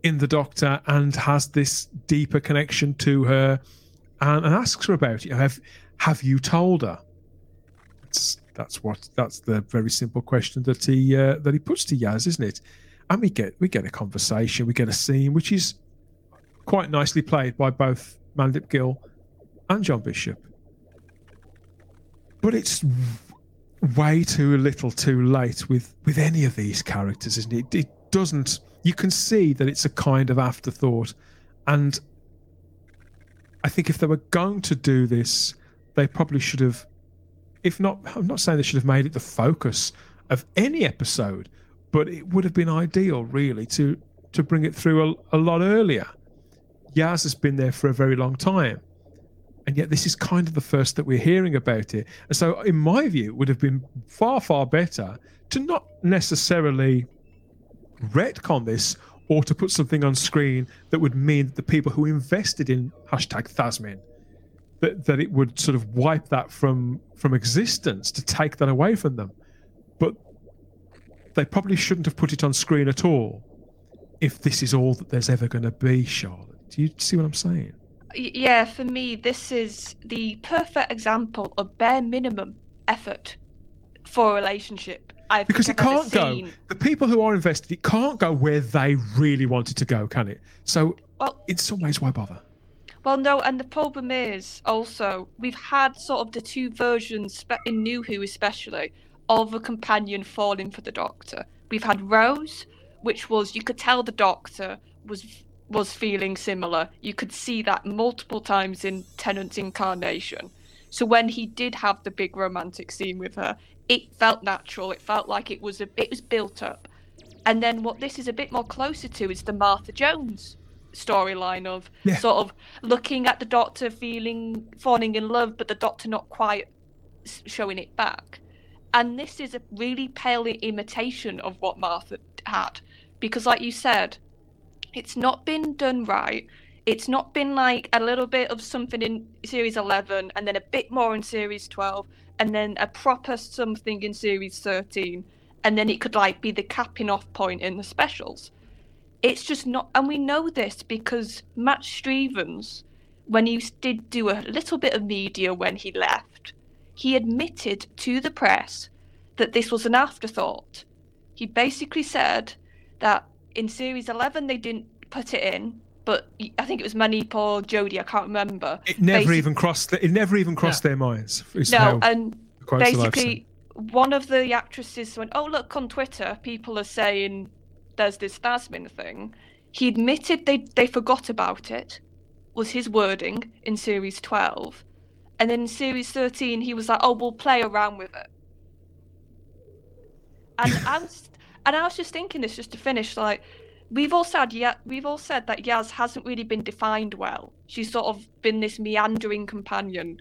in the Doctor and has this deeper connection to her, and, and asks her about it. Have Have you told her? That's that's what that's the very simple question that he uh, that he puts to Yaz, isn't it? And we get we get a conversation, we get a scene which is quite nicely played by both Mandip Gill and John Bishop. But it's way too little too late with with any of these characters isn't it? It doesn't you can see that it's a kind of afterthought. And i think if they were going to do this they probably should have if not i'm not saying they should have made it the focus of any episode but it would have been ideal really to to bring it through a, a lot earlier. Yaz has been there for a very long time and yet this is kind of the first that we're hearing about it. And so, in my view, it would have been far, far better to not necessarily retcon this or to put something on screen that would mean that the people who invested in hashtag Thasmin that, that it would sort of wipe that from from existence to take that away from them. But they probably shouldn't have put it on screen at all if this is all that there's ever going to be, Charlotte. Do you see what I'm saying? Yeah, for me, this is the perfect example of bare minimum effort for a relationship. I've because it can't go. The people who are invested, it can't go where they really wanted to go, can it? So, Well, in some ways, why bother? Well, no, and the problem is also we've had sort of the two versions in New Who, especially, of a companion falling for the Doctor. We've had Rose, which was you could tell the Doctor was was feeling similar. You could see that multiple times in Tennant's incarnation. So when he did have the big romantic scene with her, it felt natural. It felt like it was a, it was built up. And then what this is a bit more closer to is the Martha Jones storyline of Yeah. sort of looking at the doctor feeling falling in love but the doctor not quite showing it back and this is a really pale imitation of what martha had because like you said it's not been done right It's not been like a little bit of something in series 11 and then a bit more in series 12 and then a proper something in series 13 and then it could like be the capping off point in the specials. It's just not and we know this because Matt Strevens when he did do a little bit of media when he left, he admitted to the press that this was an afterthought. He basically said that in series 11 they didn't put it in but I think it was Mandip or Jodie. I can't remember. It never even crossed. The, it never even crossed yeah. their minds. No, and basically, one of the actresses went, "Oh, look on Twitter, people are saying there's this Thasmin thing." He admitted they they forgot about it. Was his wording in series twelve, and then in series thirteen, he was like, "Oh, we'll play around with it." And I was, and I was just thinking this just to finish, like we've all said yeah we've all said that Yaz hasn't really been defined well. She's sort of been this meandering companion.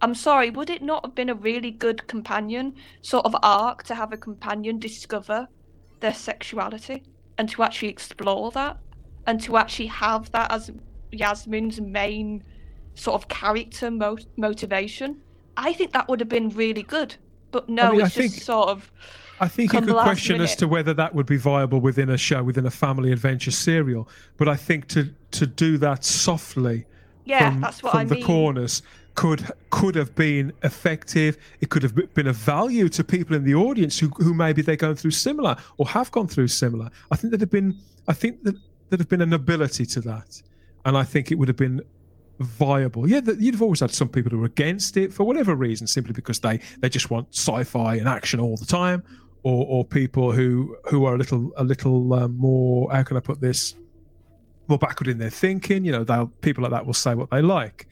I'm sorry, would it not have been a really good companion sort of arc to have a companion discover their sexuality and to actually explore that and to actually have that as Yasmin's main sort of character mo- motivation? I think that would have been really good. But no, I mean, it's I just think... sort of I think you could question minute. as to whether that would be viable within a show, within a family adventure serial. But I think to to do that softly, yeah, from, that's what from I the mean. corners could could have been effective. It could have been of value to people in the audience who who maybe they're going through similar or have gone through similar. I think that have been I think that there'd have been an ability to that, and I think it would have been viable. Yeah, you'd have always had some people who are against it for whatever reason, simply because they they just want sci-fi and action all the time, or or people who who are a little a little um, more how can I put this more backward in their thinking. You know, they'll people like that will say what they like.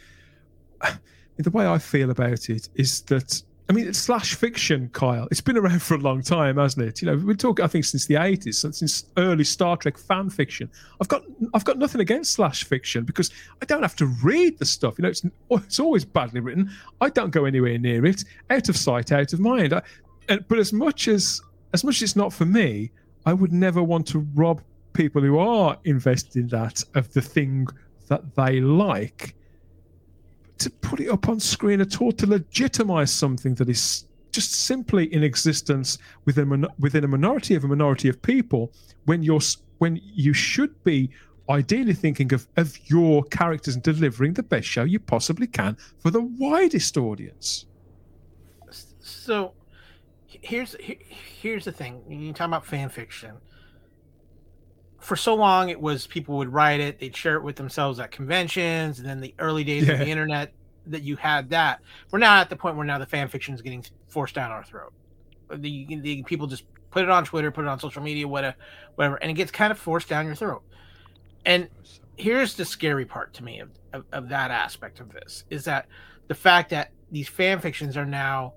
the way I feel about it is that I mean, it's slash fiction, Kyle. It's been around for a long time, hasn't it? You know, we talk. I think since the eighties, since early Star Trek fan fiction. I've got, I've got nothing against slash fiction because I don't have to read the stuff. You know, it's, it's always badly written. I don't go anywhere near it. Out of sight, out of mind. I, and, but as much as as much as it's not for me, I would never want to rob people who are invested in that of the thing that they like. To put it up on screen at all to legitimize something that is just simply in existence within within a minority of a minority of people, when you're when you should be ideally thinking of, of your characters and delivering the best show you possibly can for the widest audience. So here's here's the thing. You talk about fan fiction. For so long, it was people would write it, they'd share it with themselves at conventions, and then the early days yeah. of the internet that you had that. We're now at the point where now the fan fiction is getting forced down our throat. The, the people just put it on Twitter, put it on social media, whatever, whatever, and it gets kind of forced down your throat. And here's the scary part to me of, of, of that aspect of this is that the fact that these fan fictions are now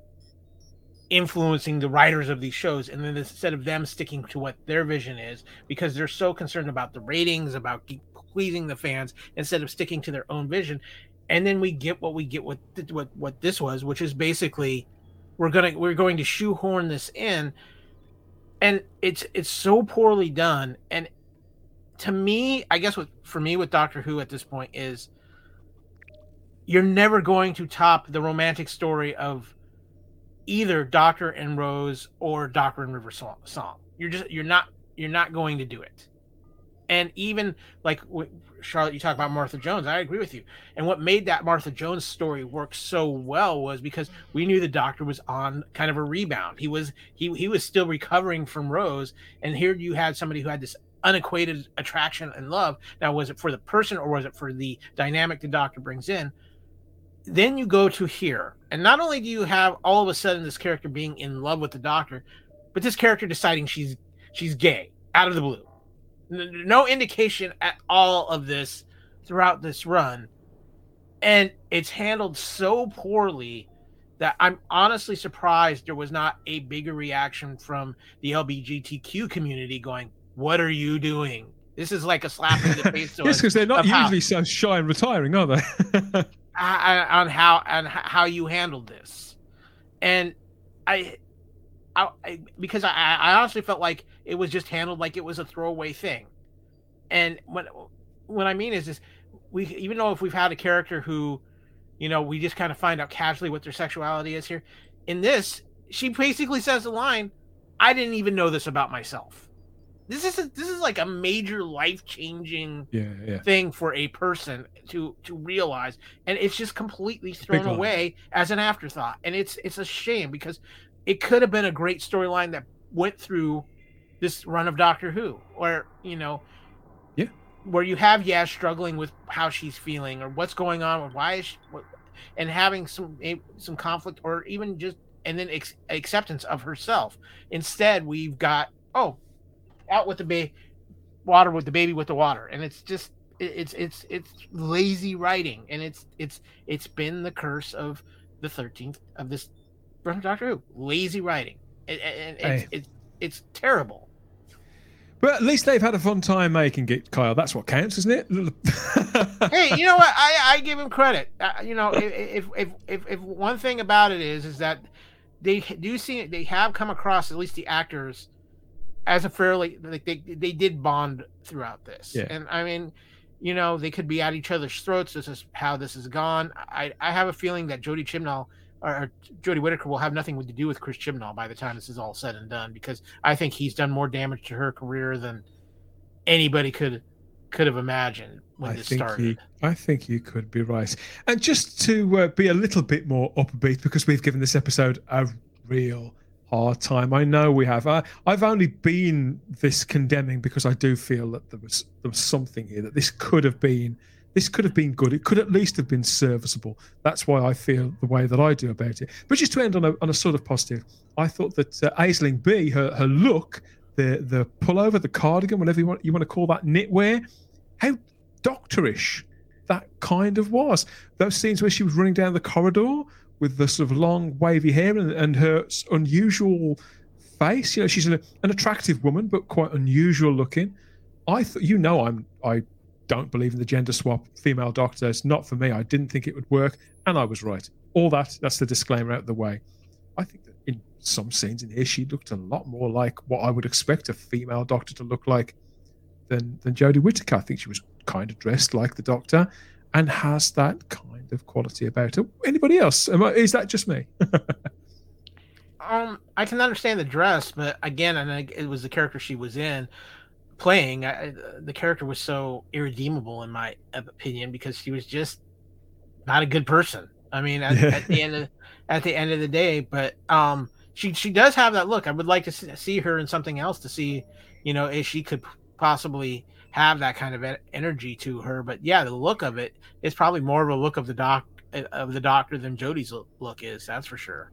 influencing the writers of these shows and then instead of them sticking to what their vision is because they're so concerned about the ratings about pleasing the fans instead of sticking to their own vision. And then we get what we get what what what this was which is basically we're gonna we're going to shoehorn this in and it's it's so poorly done. And to me i guess what for me with doctor who at this point is you're never going to top the romantic story of either Doctor and Rose or Doctor and River Song. You're just you're not you're not going to do it. And even like Charlotte, you talk about Martha Jones. I agree with you. And what made that Martha Jones story work so well was because we knew the Doctor was on kind of a rebound. He was he he was still recovering from Rose, and here you had somebody who had this unequated attraction and love. Now, was it for the person or was it for the dynamic the Doctor brings in? then you go to here, and not only do you have all of a sudden this character being in love with the doctor, but this character deciding she's she's gay out of the blue. No indication at all of this throughout this run, and it's handled so poorly that I'm honestly surprised there was not a bigger reaction from the LGBTQ community going, "What are you doing? This is like a slap in the face." yes, because they're not usually how, so shy and retiring, are they? on how on how you handled this, and I, I, I because I, I honestly felt like it was just handled like it was a throwaway thing, and what what I mean is this we even though if we've had a character who, you know, we just kind of find out casually what their sexuality is here. In this, she basically says the line, "I didn't even know this about myself." This is a, this is like a major life changing Yeah, yeah. thing for a person to to realize and it's just completely thrown away as an afterthought and it's it's a shame because it could have been a great storyline that went through this run of doctor who or you know Yeah. where you have Yaz struggling with how she's feeling or what's going on or why is she, what, and having some some conflict or even just and then ex- acceptance of herself instead we've got oh out with the baby water with the baby with the water. And it's just it's it's it's lazy writing. And it's it's it's been the curse of the 13th of this from doctor who. Lazy writing. And, and it's, Hey. it's it's terrible. But at least they've had a fun time making it, Kyle. That's what counts, isn't it? hey you know what? I i give him credit. Uh, you know if, if if if if one thing about it is is that they do see they have come across at least the actors as a fairly like they they did bond throughout this Yeah. and i mean you know they could be at each other's throats this is how this has gone i i have a feeling that jodie chibnall or, or jodie whittaker will have nothing to do with chris chibnall by the time this is all said and done because i think he's done more damage to her career than anybody could could have imagined when I this think started you, I think you could be right. And just to uh, be a little bit more upbeat, because we've given this episode a real hard time. I know we have. I, I've only been this condemning because I do feel that there was there was something here that this could have been. This could have been good. It could at least have been serviceable. That's why I feel the way that I do about it. But just to end on a, on a sort of positive, I thought that uh, Aisling Bea, her her look, the the pullover, the cardigan, whatever you want you want to call that knitwear, how doctorish that kind of was. Those scenes where she was running down the corridor with the sort of long wavy hair and, and her unusual face. You know, she's an, an attractive woman, but quite unusual looking. I thought, you know, I'm I don't believe in the gender swap female doctor. It's not for me. I didn't think it would work, and I was right. All that that's the disclaimer out of the way. I think that in some scenes in here, she looked a lot more like what I would expect a female doctor to look like than than Jodie Whittaker. I think she was kind of dressed like the Doctor, and has that kind of quality about her. Anybody else? I, is that just me? um i can understand the dress but again and it was the character she was in playing I, the character was so irredeemable in my opinion because she was just not a good person i mean at, at the end of at the end of the day but um she she does have that look i would like to see her in something else to see you know if she could possibly have that kind of energy to her but yeah the look of it is probably more of a look of the doc eh, of the doctor than Jodie's look is that's for sure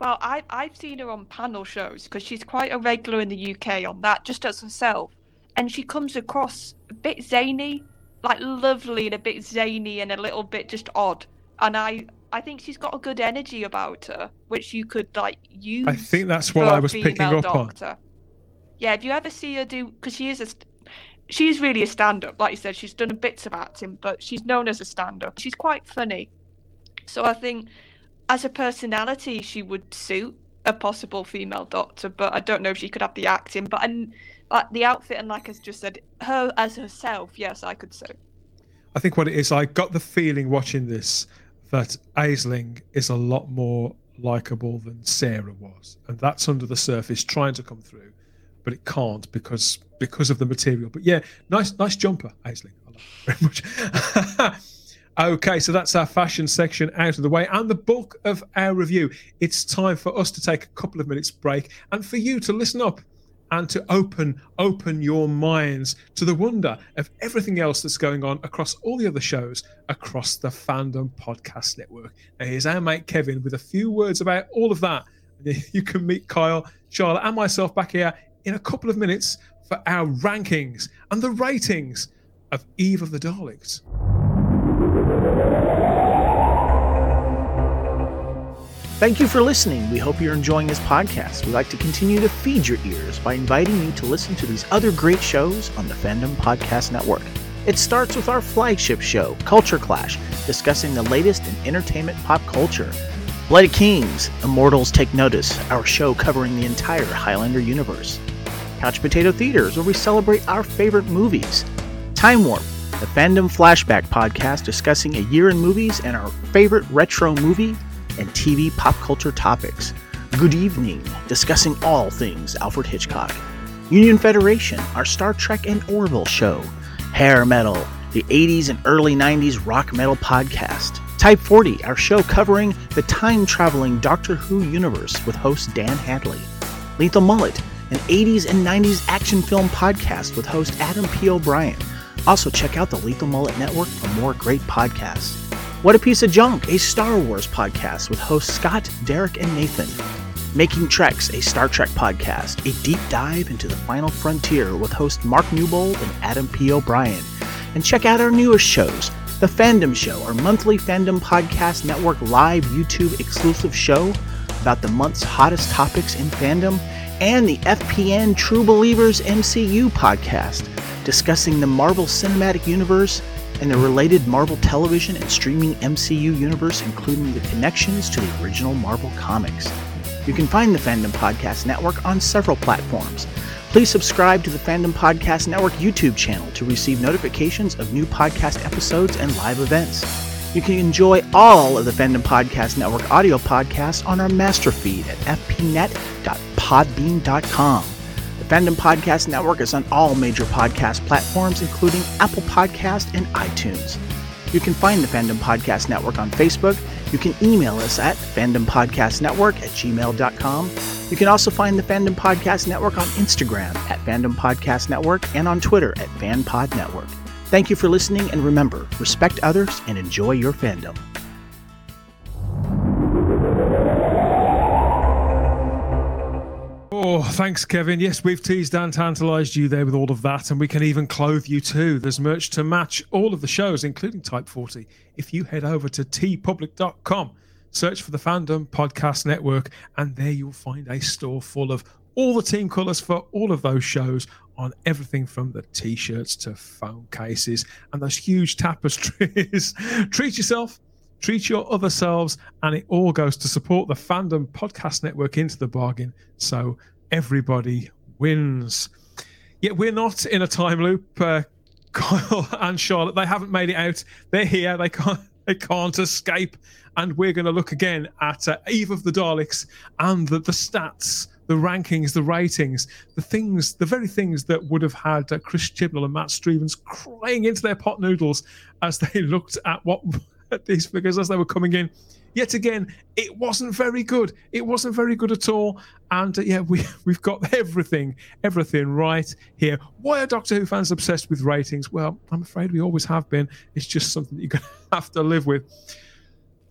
Well, I, I've seen her on panel shows because she's quite a regular in the UK on that, just as herself. And she comes across a bit zany, like lovely and a bit zany and a little bit just odd. And I, I think she's got a good energy about her, which you could like use. I think that's what I was picking female up on. doctor. Yeah, if you ever see her do, because she is a, st- she's really a stand-up. Like you said, she's done bits of acting, but she's known as a stand-up. She's quite funny, so I think as a personality, she would suit a possible female doctor. But I don't know if she could have the acting. But and like the outfit, and like I just said, her as herself, yes, I could say. I think what it is, I got the feeling watching this that Aisling is a lot more likable than Sarah was, and that's under the surface trying to come through, but it can't because because of the material. But yeah, nice nice jumper, Aisling. I very much. okay, so that's our fashion section out of the way and the bulk of our review. It's time for us to take a couple of minutes break and for you to listen up and to open open your minds to the wonder of everything else that's going on across all the other shows across the fandom podcast network. Now here's our mate Kevin with a few words about all of that. You can meet Kyle, Charlotte, and myself back here in a couple of minutes for our rankings and the ratings of Eve of the Daleks. Thank you for listening. We hope you're enjoying this podcast. We'd like to continue to feed your ears by inviting you to listen to these other great shows on the Fandom Podcast Network. It starts with our flagship show, Culture Clash, discussing the latest in entertainment pop culture. Bloody Kings, Immortals Take Notice, our show covering the entire Highlander universe. Couch Potato Theaters, where we celebrate our favorite movies. Time Warp, the Fandom Flashback podcast discussing a year in movies and our favorite retro movie and TV pop culture topics. Good evening, discussing all things Alfred Hitchcock. Union Federation, our Star Trek and Orville show. Hair Metal, the 80s and early 90s rock metal podcast. Type 40, our show covering the time traveling Doctor Who universe with host Dan Hadley. Lethal Mullet, an 80s and 90s action film podcast with host Adam P. O'Brien. Also, check out the Lethal Mullet Network for more great podcasts. What a Piece of Junk, a Star Wars podcast with hosts Scott, Derek, and Nathan. Making Treks, a Star Trek podcast, a deep dive into the final frontier with host Mark Newbold and Adam P. O'Brien. And check out our newest shows The Fandom Show, our monthly Fandom Podcast Network live YouTube exclusive show about the month's hottest topics in fandom, and the FPN True Believers MCU podcast, discussing the Marvel Cinematic Universe and the related Marvel television and streaming MCU universe, including the connections to the original Marvel comics. You can find the Fandom Podcast Network on several platforms. Please subscribe to the Fandom Podcast Network YouTube channel to receive notifications of new podcast episodes and live events. You can enjoy all of the Fandom Podcast Network audio podcasts on our master feed at fpnet.podbean.com. The Fandom Podcast Network is on all major podcast platforms, including Apple Podcast and iTunes. You can find the Fandom Podcast Network on Facebook. You can email us at fandompodcastnetwork at gmail.com. You can also find the Fandom Podcast Network on Instagram at Fandom Podcast Network and on Twitter at FanPod Network. Thank you for listening, and remember, respect others and enjoy your fandom. Oh, thanks, Kevin. Yes, we've teased and tantalized you there with all of that, and we can even clothe you too. There's merch to match all of the shows, including Type 40. If you head over to teepublic.com, search for the Fandom Podcast Network, and there you'll find a store full of all the team colours for all of those shows on everything from the t-shirts to phone cases and those huge tapestries. Treat yourself, treat your other selves, and it all goes to support the Fandom Podcast Network into the bargain. So everybody wins. Yet we're not in a time loop. Uh, Kyle and Charlotte, they haven't made it out. They're here. They can't. They can't escape. And we're going to look again at uh, Eve of the Daleks and the, the stats the rankings, the ratings, the things, the very things that would have had uh, Chris Chibnall and Matt Strevens crying into their pot noodles as they looked at what at these figures as they were coming in. Yet again, it wasn't very good. It wasn't very good at all. And uh, yeah, we we've got everything, everything right here. Why are Doctor Who fans obsessed with ratings? Well, I'm afraid we always have been. It's just something that you're to have to live with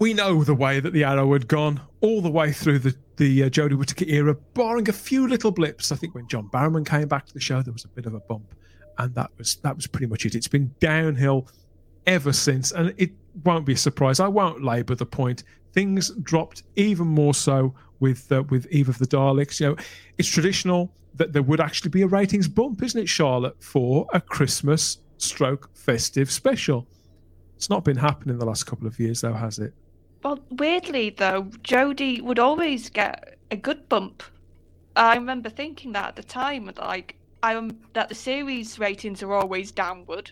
we know the way that the arrow had gone all the way through the the uh, Jodie Whittaker era, barring a few little blips. I think when John Barrowman came back to the show, there was a bit of a bump, and that was that was pretty much it. It's been downhill ever since, and it won't be a surprise. I won't labour the point. Things dropped even more so with uh, with Eve of the Daleks. You know, it's traditional that there would actually be a ratings bump, isn't it, Charlotte, for a Christmas stroke festive special? It's not been happening the last couple of years, though, has it? Well, weirdly though, Jodie would always get a good bump. I remember thinking that at the time, like I that the series ratings are always downward,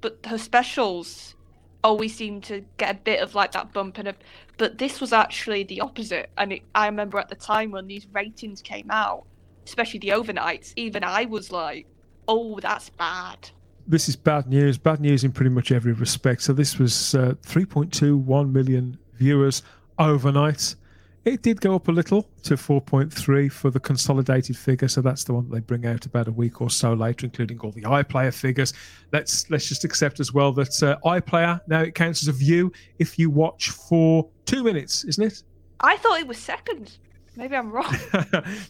but her specials always seem to get a bit of like that bump and a, but this was actually the opposite. And it, I remember at the time when these ratings came out, especially the overnights, even I was like, "Oh, that's bad." This is bad news. Bad news in pretty much every respect. So this was uh, 3.21 million viewers overnight. It did go up a little to 4.3 for the consolidated figure, so that's the one that they bring out about a week or so later, including all the iPlayer figures. Let's let's just accept as well that uh, iPlayer now it counts as a view if you watch for two minutes, isn't it? I thought it was second. Maybe I'm wrong.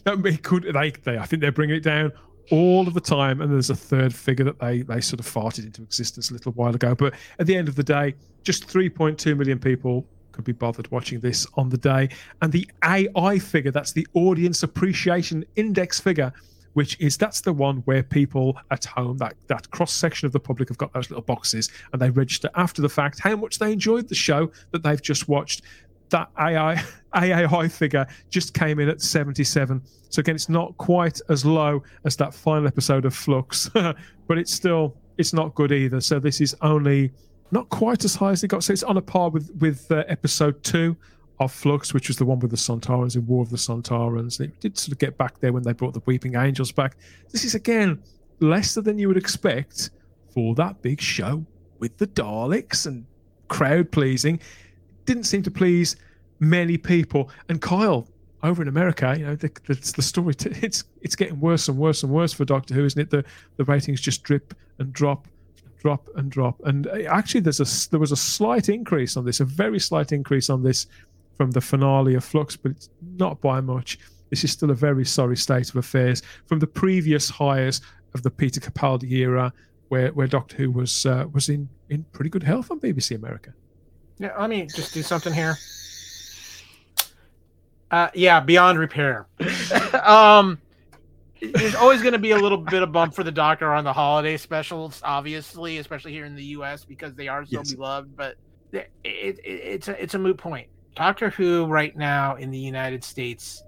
that be could they, they I think they're bringing it down all of the time, and there's a third figure that they they sort of farted into existence a little while ago. But at the end of the day, just 3.2 million people could be bothered watching this on the day. And the AI figure, that's the audience appreciation index figure, which is that's the one where people at home, that, that cross section of the public have got those little boxes and they register after the fact how much they enjoyed the show that they've just watched. That AI AAI figure just came in at 77. So again, it's not quite as low as that final episode of Flux, but it's still it's not good either. So this is only not quite as high as it got. So it's on a par with with uh, episode two of Flux, which was the one with the Sontarans in War of the Sontarans. It did sort of get back there when they brought the Weeping Angels back. This is again lesser than you would expect for that big show with the Daleks and crowd pleasing. Didn't seem to please many people. And Kyle, over in America, you know, the, the, the story t- it's it's getting worse and worse and worse for Doctor Who, isn't it? The the ratings just drip and drop, drop and drop. And uh, actually, there's a there was a slight increase on this, a very slight increase on this from the finale of Flux, but it's not by much. This is still a very sorry state of affairs from the previous highs of the Peter Capaldi era, where where Doctor Who was uh, was in in pretty good health on BBC America. Yeah, let me just do something here. Uh, yeah, beyond repair. um, there's always going to be a little bit of bump for the Doctor on the holiday specials, obviously, especially here in the U.S. because they are so yes. beloved. But it, it, it's a it's a moot point. Doctor Who right now in the United States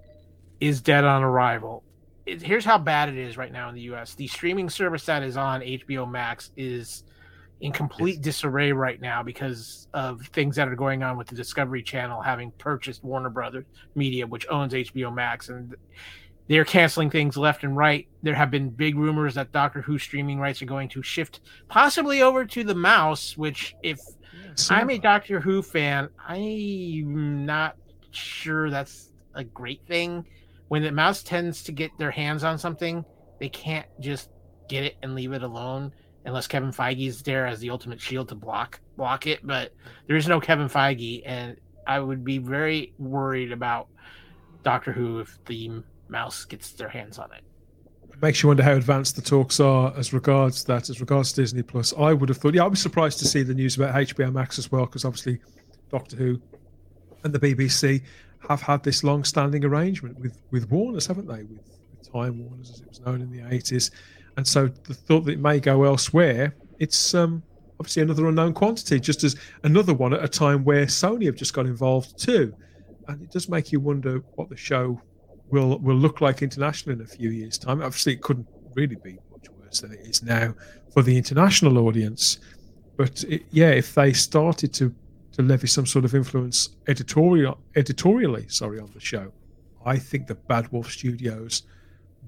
is dead on arrival. It, here's how bad it is right now in the U.S. The streaming service that is on HBO Max is in complete yes. disarray right now because of things that are going on with the Discovery Channel having purchased Warner Brothers Media, which owns HBO Max, and they're canceling things left and right. There have been big rumors that Doctor Who streaming rights are going to shift possibly over to the mouse, which if I'm a Doctor Who fan, I'm not sure that's a great thing. When the mouse tends to get their hands on something, they can't just get it and leave it alone unless Kevin Feige is there as the ultimate shield to block block it. But there is no Kevin Feige, and I would be very worried about Doctor Who if the mouse gets their hands on it. it. Makes you wonder how advanced the talks are as regards that, as regards Disney Plus. I would have thought, yeah, I was surprised to see the news about HBO Max as well, because obviously Doctor Who and the BBC have had this long-standing arrangement with with Warner's, haven't they? With, with Time Warners, as it was known in the eighties and so the thought that it may go elsewhere, it's um, obviously another unknown quantity, just as another one at a time where Sony have just got involved too. And it does make you wonder what the show will will look like internationally in a few years' time. Obviously, it couldn't really be much worse than it is now for the international audience. But it, yeah, if they started to to levy some sort of influence editorial editorially, sorry, on the show, I think the Bad Wolf Studios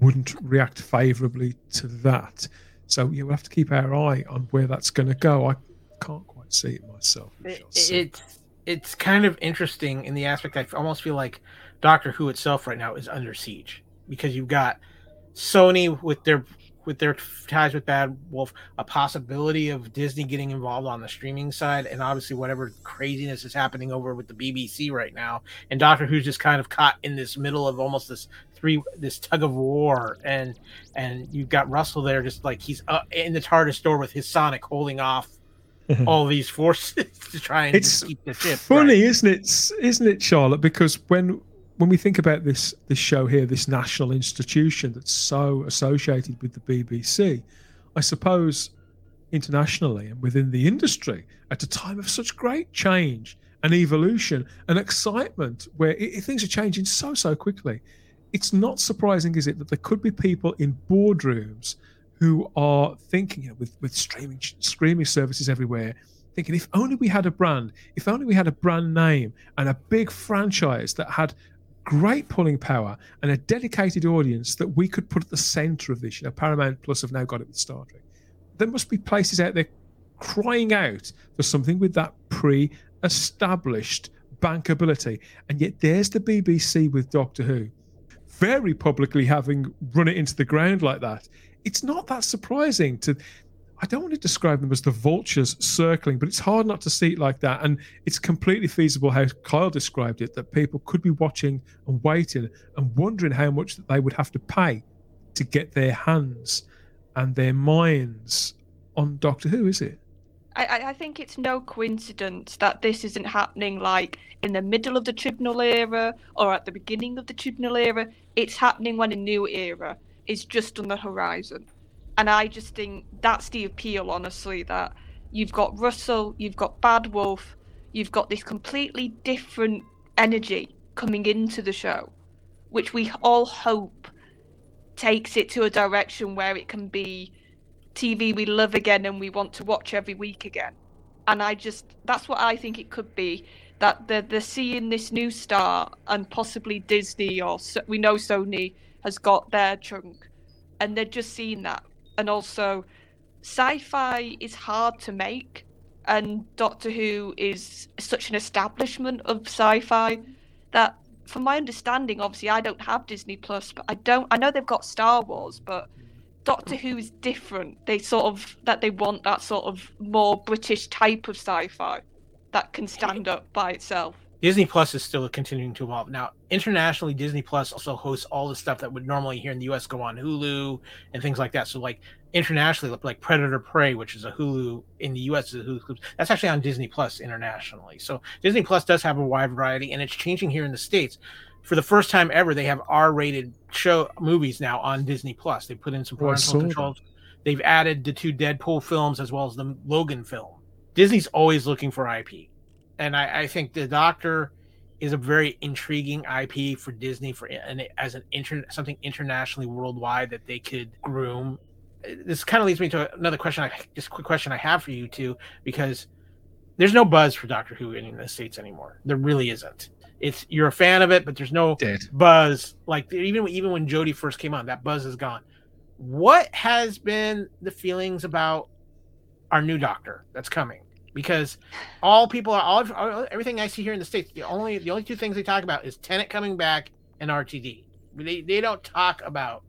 wouldn't react favourably to that. So yeah, we'll have to keep our eye on where that's going to go. I can't quite see it myself. It, it's it's kind of interesting in the aspect I almost feel like Doctor Who itself right now is under siege because you've got Sony with their with their ties with Bad Wolf, a possibility of Disney getting involved on the streaming side, and obviously whatever craziness is happening over with the BBC right now, and Doctor Who's just kind of caught in this middle of almost this three this tug of war, and and you've got Russell there just like he's uh, in the TARDIS door with his Sonic holding off all these forces to try and it's keep the ship. Funny, right. isn't it? Isn't it, Charlotte? Because when when we think about this this show here, this national institution that's so associated with the BBC, I suppose internationally and within the industry at a time of such great change and evolution and excitement, where it, things are changing so so quickly, it's not surprising, is it, that there could be people in boardrooms who are thinking you know, with with streaming streaming services everywhere thinking if only we had a brand, if only we had a brand name and a big franchise that had great pulling power and a dedicated audience that we could put at the center of this. You know, Paramount Plus have now got it with Star Trek. There must be places out there crying out for something with that pre-established bankability. And yet there's the BBC with Doctor Who, very publicly having run it into the ground like that. It's not that surprising to I don't want to describe them as the vultures circling, but it's hard not to see it like that. And it's completely feasible how Kyle described it that people could be watching and waiting and wondering how much that they would have to pay to get their hands and their minds on Doctor Who, is it? I, I think it's no coincidence that this isn't happening like in the middle of the Chibnall era or at the beginning of the Chibnall era. It's happening when a new era is just on the horizon and I just think that's the appeal, honestly, that you've got Russell, you've got Bad Wolf, you've got this completely different energy coming into the show, which we all hope takes it to a direction where it can be TV we love again and we want to watch every week again. And I just that's what I think it could be that they're, they're seeing this new star and possibly Disney or we know Sony has got their chunk and they're just seeing that. And also, sci-fi is hard to make, and Doctor Who is such an establishment of sci-fi that, from my understanding, obviously I don't have Disney Plus, but I don't. I know they've got Star Wars, but Doctor Who is different. They sort of that they want that sort of more British type of sci-fi that can stand up by itself. Disney Plus is still continuing to evolve. Now, internationally, Disney Plus also hosts all the stuff that would normally here in the US go on Hulu and things like that. So, like internationally, like Predator Prey, which is a Hulu in the US, is a Hulu. That's actually on Disney Plus internationally. So, Disney Plus does have a wide variety, and it's changing here in the states. For the first time ever, they have R-rated show movies now on Disney Plus. They put in some parental controls. They've added the two Deadpool films as well as the Logan film. Disney's always looking for IP and I, I, think the Doctor is a very intriguing IP for Disney for and as an inter, something internationally worldwide that they could groom. This kind of leads me to another question. I, just quick question I have for you too, because there's no buzz for Doctor Who in the states anymore. There really isn't. It's you're a fan of it, but there's no Dead. buzz. Like even even when Jodie first came on, that buzz is gone. What has been the feelings about our new Doctor that's coming? Because all people are all everything I see here in the states. The only the only two things they talk about is Tennant coming back and RTD. They they don't talk about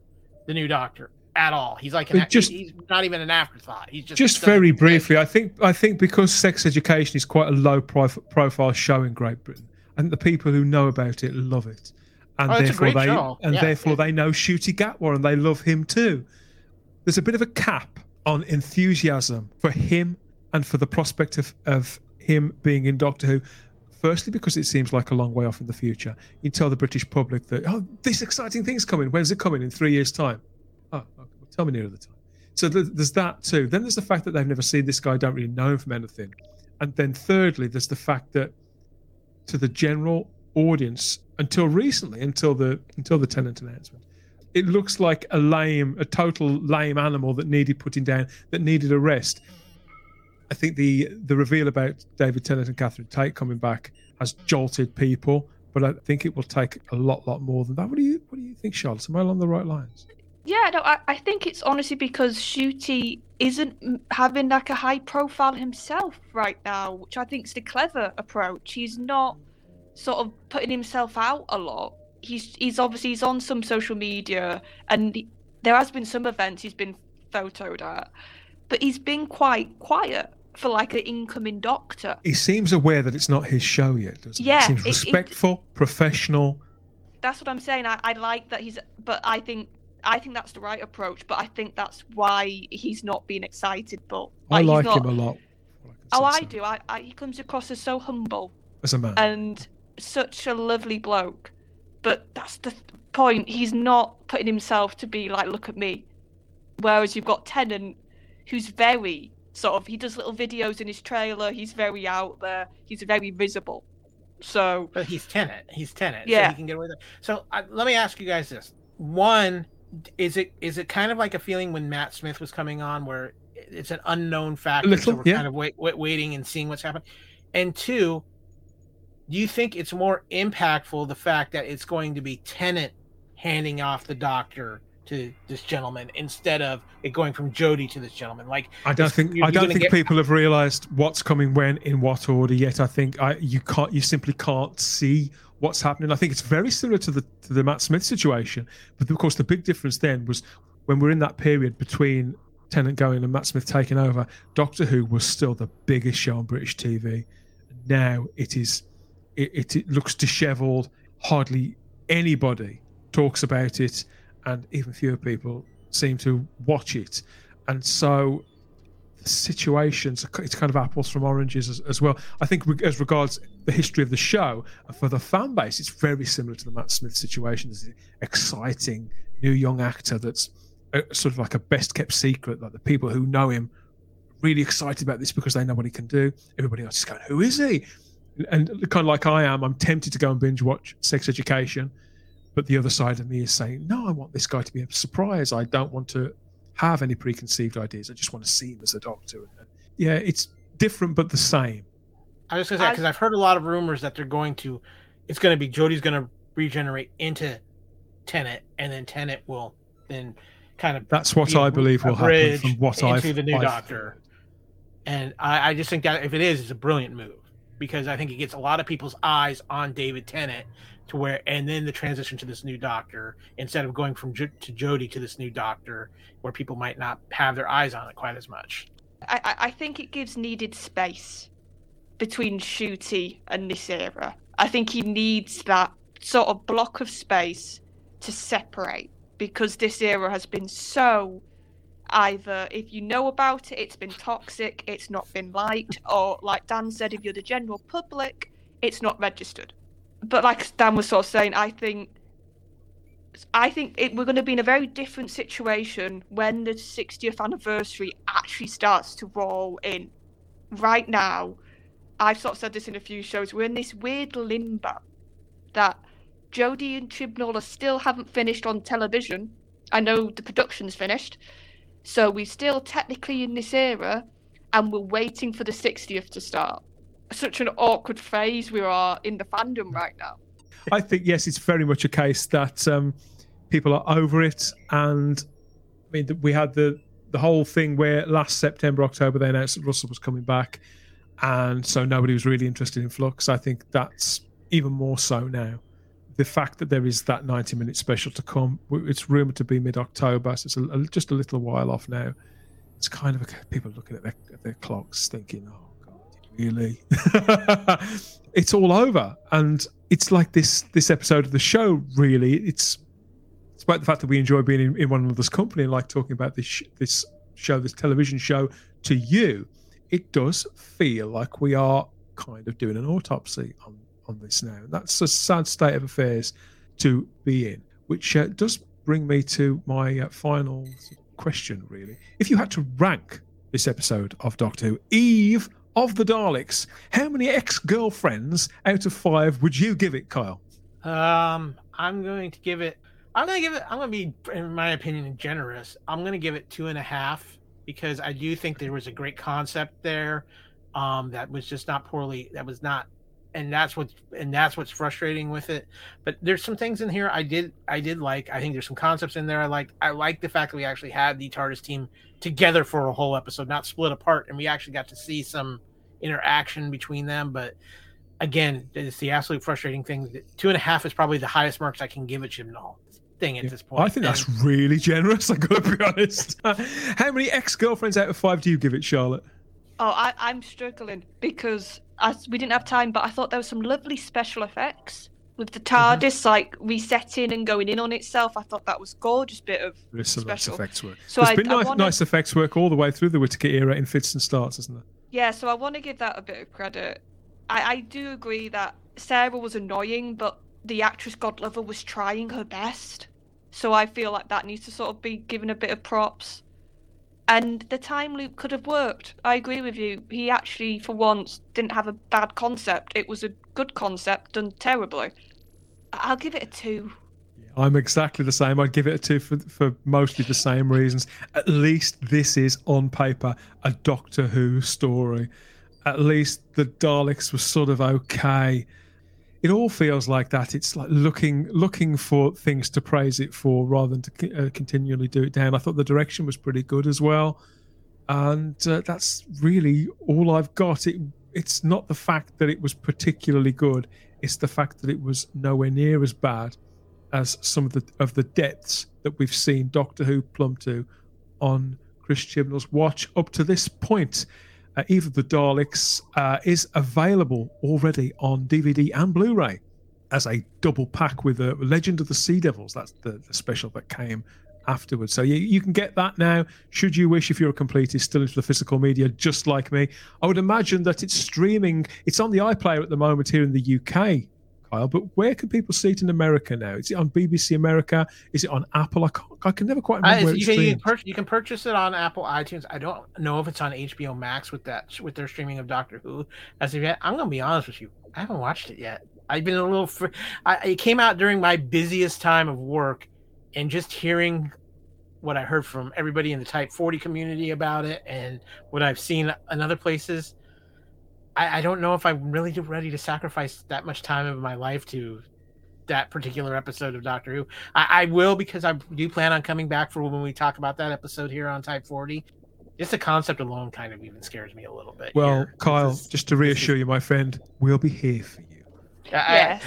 the new Doctor at all. He's like an, just he's not even an afterthought. He's just just very briefly. I think I think because sex education is quite a low prof- profile show in Great Britain, and the people who know about it love it, and oh, therefore they show. and yeah, therefore yeah. they know Ncuti Gatwa and they love him too. There's a bit of a cap on enthusiasm for him and for the prospect of, of him being in Doctor Who. Firstly, because it seems like a long way off in the future. You tell the British public that, oh, this exciting thing's coming. When's it coming? In three years' time. Oh, okay. well, tell me nearer the time. So there's that too. Then there's the fact that they've never seen this guy, don't really know him from anything. And then thirdly, there's the fact that to the general audience, until recently, until the until the Tennant announcement, it looks like a lame, a total lame animal that needed putting down, that needed a rest. I think the the reveal about David Tennant and Catherine Tate coming back has jolted people, but I think it will take a lot, lot more than that. What do you What do you think, Charlotte? Am I along the right lines? Yeah, no, I, I think it's honestly because Ncuti isn't having like a high profile himself right now, which I think is the clever approach. He's not sort of putting himself out a lot. He's he's obviously he's on some social media, and he, there has been some events he's been photoed at, but he's been quite quiet for like an incoming doctor. He seems aware that it's not his show yet, doesn't Yeah, he? Seems it- it- respectful, professional. That's what I'm saying. I, I like that he's, but I think I think that's the right approach. But I think that's why he's not being excited. But I like not- him a lot. Oh, I say. do. I, I he comes across as so humble As a man. and such a lovely bloke. But that's the point. He's not putting himself to be like, look at me. Whereas you've got Tennant, who's very sort of. He does little videos in his trailer. He's very out there. He's very visible. So But he's Tennant. He's Tennant. So Yeah. he can get away with it. So uh, let me ask you guys this: one, is it is it kind of like a feeling when Matt Smith was coming on, where it's an unknown factor, little, so we're yeah. kind of wait, wait, waiting and seeing what's happening? And two, do you think it's more impactful the fact that it's going to be Tennant handing off the Doctor to this gentleman instead of it going from Jodie to this gentleman? Like I don't think you're- I don't think get- people have realised what's coming when in what order yet. I think I you can't you simply can't see what's happening. I think it's very similar to the to the Matt Smith situation, but of course the big difference then was when we're in that period between Tennant going and Matt Smith taking over. Doctor Who was still the biggest show on British TV. Now it is it, it, it looks dishevelled. Hardly anybody talks about it, and even fewer people seem to watch it. And so the situations, it's kind of apples from oranges as, as well. I think as regards the history of the show, for the fan base, it's very similar to the Matt Smith situation. An exciting new young actor that's a, sort of like a best kept secret. Like the people who know him really excited about this because they know what he can do. Everybody else is going, "Who is he?" And kind of like I am, I'm tempted to go and binge watch Sex Education, but the other side of me is saying, "No, I want this guy to be a surprise. I don't want to have any preconceived ideas. I just want to see him as a doctor. And, yeah, it's different but the same. I was gonna say because I've heard a lot of rumors that they're going to, it's going to be Jodie's going to regenerate into Tennant, and then Tennant will then kind of. That's what I believe will happen from what into I've the new I've Doctor. And I, I just think that if it is, it's a brilliant move because I think it gets a lot of people's eyes on David Tennant to where, and then the transition to this new Doctor instead of going from jo- to Jodie to this new Doctor, where people might not have their eyes on it quite as much. I- I think it gives needed space between Ncuti and this era. I think he needs that sort of block of space to separate because this era has been so either if you know about it, it's been toxic, it's not been liked, or like Dan said, if you're the general public, it's not registered. But like Dan was sort of saying, I think I think it, we're going to be in a very different situation when the 60th anniversary actually starts to roll in. Right now, I've sort of said this in a few shows, we're in this weird limbo that Jodie and Chibnall still haven't finished on television. I know the production's finished, so we're still technically in this era, and we're waiting for the 60th to start. Such an awkward phase we are in the fandom right now. I think yes, it's very much a case that um, people are over it, and I mean we had the the whole thing where last September, October they announced that Russell was coming back, and so nobody was really interested in Flux. I think that's even more so now. The fact that there is that ninety minute special to come, it's rumored to be mid October, so it's a, a- just a little while off now. It's kind of a, people looking at their, at their clocks, thinking, "Oh really?" it's all over, and it's like this this episode of the show. Really, it's despite the fact that we enjoy being in, in one another's company and like talking about this sh- this show, this television show to you, it does feel like we are kind of doing an autopsy on on this now. And that's a sad state of affairs to be in, which uh, does bring me to my uh, final question. Really, if you had to rank this episode of Doctor Who, Eve of the Daleks, how many ex girlfriends out of five would you give it, Kyle? Um, I'm going to give it. I'm going to give it. I'm going to be, in my opinion, generous. I'm going to give it two and a half because I do think there was a great concept there. Um, that was just not poorly. That was not, and that's what's and that's what's frustrating with it. But there's some things in here I did I did like. I think there's some concepts in there I liked. I like the fact that we actually had the TARDIS team together for a whole episode, not split apart, and we actually got to see some interaction between them. But again, it's the absolute frustrating thing. that Two and a half is probably the highest marks I can give a Chibnall thing at Yeah. this point. I think that's really generous. I gotta be honest. How many ex-girlfriends out of five do you give it, Charlotte? Oh, I, I'm struggling because as we didn't have time, but I thought there was some lovely special effects with the TARDIS mm-hmm. like resetting and going in on itself. I thought that was gorgeous bit of There's some nice special. effects work. So There's I- been I nice, wanna- nice effects work all the way through the Whittaker era in fits and starts, isn't there? Yeah, so I want to give that a bit of credit. I, I do agree that Sarah was annoying, but the actress Godlover was trying her best. So I feel like that needs to sort of be given a bit of props. And the time loop could have worked. I agree with you. He actually, for once, didn't have a bad concept. It was a good concept done terribly. I'll give it a two. I'm exactly the same. I'd give it a two for, for mostly the same reasons. At least this is on paper a Doctor Who story. At least the Daleks were sort of okay. It all feels like that. It's like looking looking for things to praise it for rather than to uh, continually do it down. I thought the direction was pretty good as well, and uh, that's really all I've got. It it's not the fact that it was particularly good. It's the fact that it was nowhere near as bad as some of the of the depths that we've seen Doctor Who plumb to on Chris Chibnall's watch up to this point. Uh, Eve of the Daleks uh, is available already on DVD and Blu-ray as a double pack with a Legend of the Sea Devils. That's the, the special that came afterwards. So you, you can get that now. Should you wish, if you're a completist, still into the physical media, just like me. I would imagine that it's streaming. It's on the iPlayer at the moment here in the UK, But where can people see it in America now? Is it on BBC America? Is it on Apple? I, can't, I can never quite I, remember where you, it's can, you, can pur- you can purchase it on Apple iTunes. I don't know if it's on HBO Max with that with their streaming of Doctor Who as of yet. I'm gonna be honest with you. I haven't watched it yet. I've been a little. Fr- I, it came out during my busiest time of work, and just hearing what I heard from everybody in the Type 40 community about it, and what I've seen in other places, I, I don't know if I'm really ready to sacrifice that much time of my life to that particular episode of Doctor Who. I, I, will because I do plan on coming back for when we talk about that episode here on Type 40. Just the concept alone kind of even scares me a little bit. Well, here. Kyle, is, just to reassure you, my friend, we'll be here for you. Yeah,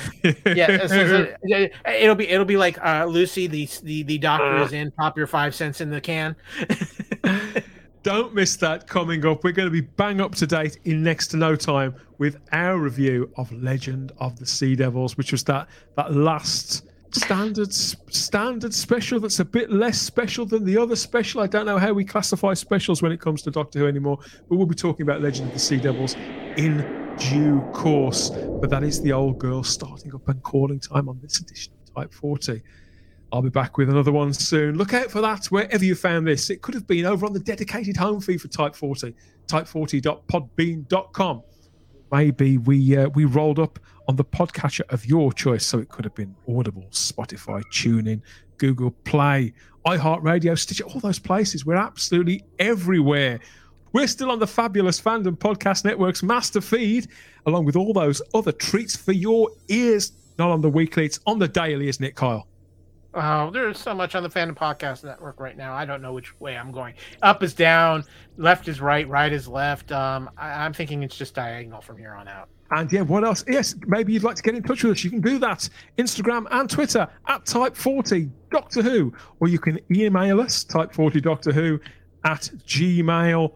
yeah. So, so, it'll be it'll be like uh, Lucy, the the the doctor is in. Pop your five cents in the can. Don't miss that coming up. We're going to be bang up to date in next to no time with our review of Legend of the Sea Devils, which was that that last standard standard special that's a bit less special than the other special. I don't know how we classify specials when it comes to Doctor Who anymore, but we'll be talking about Legend of the Sea Devils in due course. But that is the old girl starting up and calling time on this edition of Type 40. I'll be back with another one soon. Look out for that wherever you found this. It could have been over on the dedicated home feed for Type 40, type40.podbean.com. Maybe we uh, we rolled up on the podcatcher of your choice, so it could have been Audible, Spotify, TuneIn, Google Play, iHeartRadio, Stitcher, all those places. We're absolutely everywhere. We're still on the fabulous Fandom Podcast Network's master feed, along with all those other treats for your ears. Not on the weekly, it's on the daily, isn't it, Kyle? Oh, there's so much on the Fandom Podcast Network right now. I don't know which way I'm going. Up is down, left is right, right is left. Um, I, am thinking it's just diagonal from here on out. And yeah, what else? Yes, maybe you'd like to get in touch with us. You can do that Instagram and Twitter at Type40 Doctor Who, or you can email us Type40 Doctor Who at gmail.com.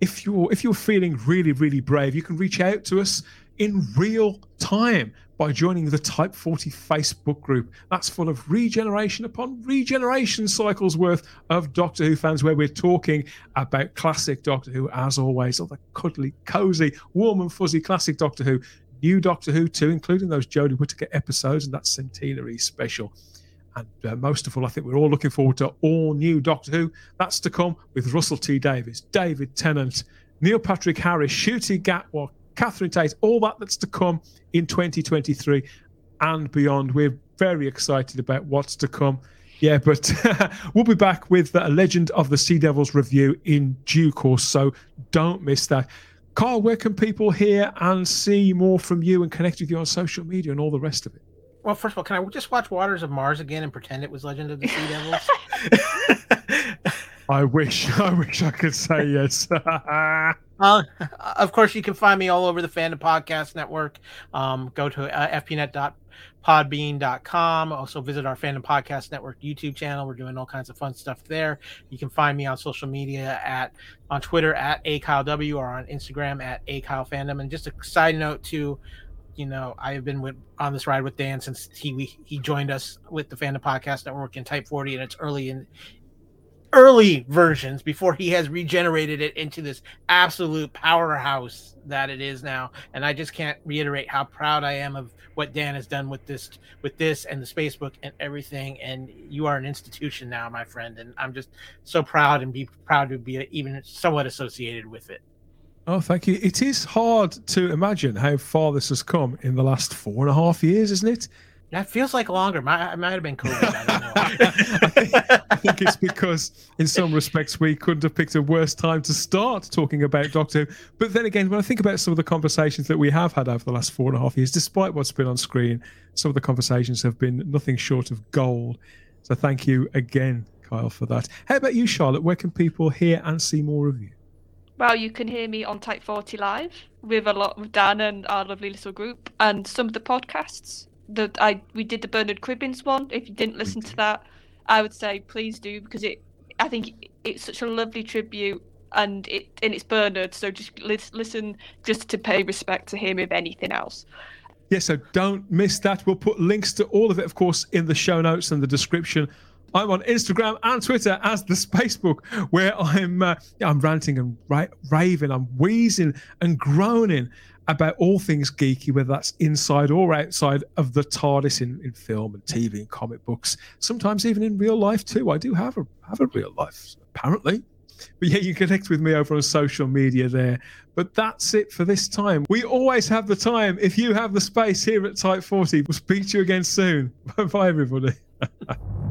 If you're if you're feeling really really brave, you can reach out to us in real time by joining the Type 40 Facebook group. That's full of regeneration upon regeneration cycles worth of Doctor Who fans, where we're talking about classic Doctor Who, as always, all the cuddly, cozy, warm and fuzzy classic Doctor Who, new Doctor Who too, including those Jodie Whittaker episodes and that centenary special. And uh, most of all, I think we're all looking forward to all new Doctor Who. That's to come with Russell T Davies, David Tennant, Neil Patrick Harris, Ncuti Gatwa, Catherine Tate, all that that's to come in 2023 and beyond. We're very excited about what's to come. Yeah, but we'll be back with a Legend of the Sea Devils review in due course, so don't miss that. Carl, where can people hear and see more from you and connect with you on social media and all the rest of it? Well, first of all, can I just watch Waters of Mars again and pretend it was Legend of the Sea Devils? I wish, I wish I could say yes. uh, of course, you can find me all over the Fandom Podcast Network. Um, go to uh, fpnet.podbean.com. Also, visit our Fandom Podcast Network YouTube channel. We're doing all kinds of fun stuff there. You can find me on social media at on Twitter at akylew or on Instagram at akylefandom. And just a side note to you know, I have been with on this ride with Dan since he we, he joined us with the Fandom Podcast Network in Type 40, and it's early in early versions before he has regenerated it into this absolute powerhouse that it is now. And i just can't reiterate how proud i am of what dan has done with this with this and the spacebook and everything. And you are an institution now my friend. And i'm just so proud and be proud to be even somewhat associated with it. Oh thank you. It is hard to imagine how far this has come in the last four and a half years isn't it that feels like longer. Might, might have been COVID. I don't know. I, think, it's because, in some respects, we couldn't have picked a worse time to start talking about Doctor Who. But then again, when I think about some of the conversations that we have had over the last four and a half years, despite what's been on screen, some of the conversations have been nothing short of gold. So thank you again, Kyle, for that. How about you, Charlotte? Where can people hear and see more of you? Well, you can hear me on Type 40 Live with a lot of Dan and our lovely little group and some of the podcasts the I we did the Bernard Cribbins one. If you didn't listen to that, I would say please do because it I think it's such a lovely tribute and it and it's Bernard. So just listen just to pay respect to him if anything else. Yeah, so don't miss that. We'll put links to all of it, of course, in the show notes and the description. I'm on Instagram and Twitter as the Spacebook, where I'm uh, I'm ranting and ra- raving, I'm wheezing and groaning about all things geeky, whether that's inside or outside of the TARDIS in, in film and TV and comic books, sometimes even in real life too. I do have a have a real life, apparently. But yeah, you connect with me over on social media there. But that's it for this time. We always have the time. If you have the space here at Type 40, we'll speak to you again soon. Bye bye, everybody.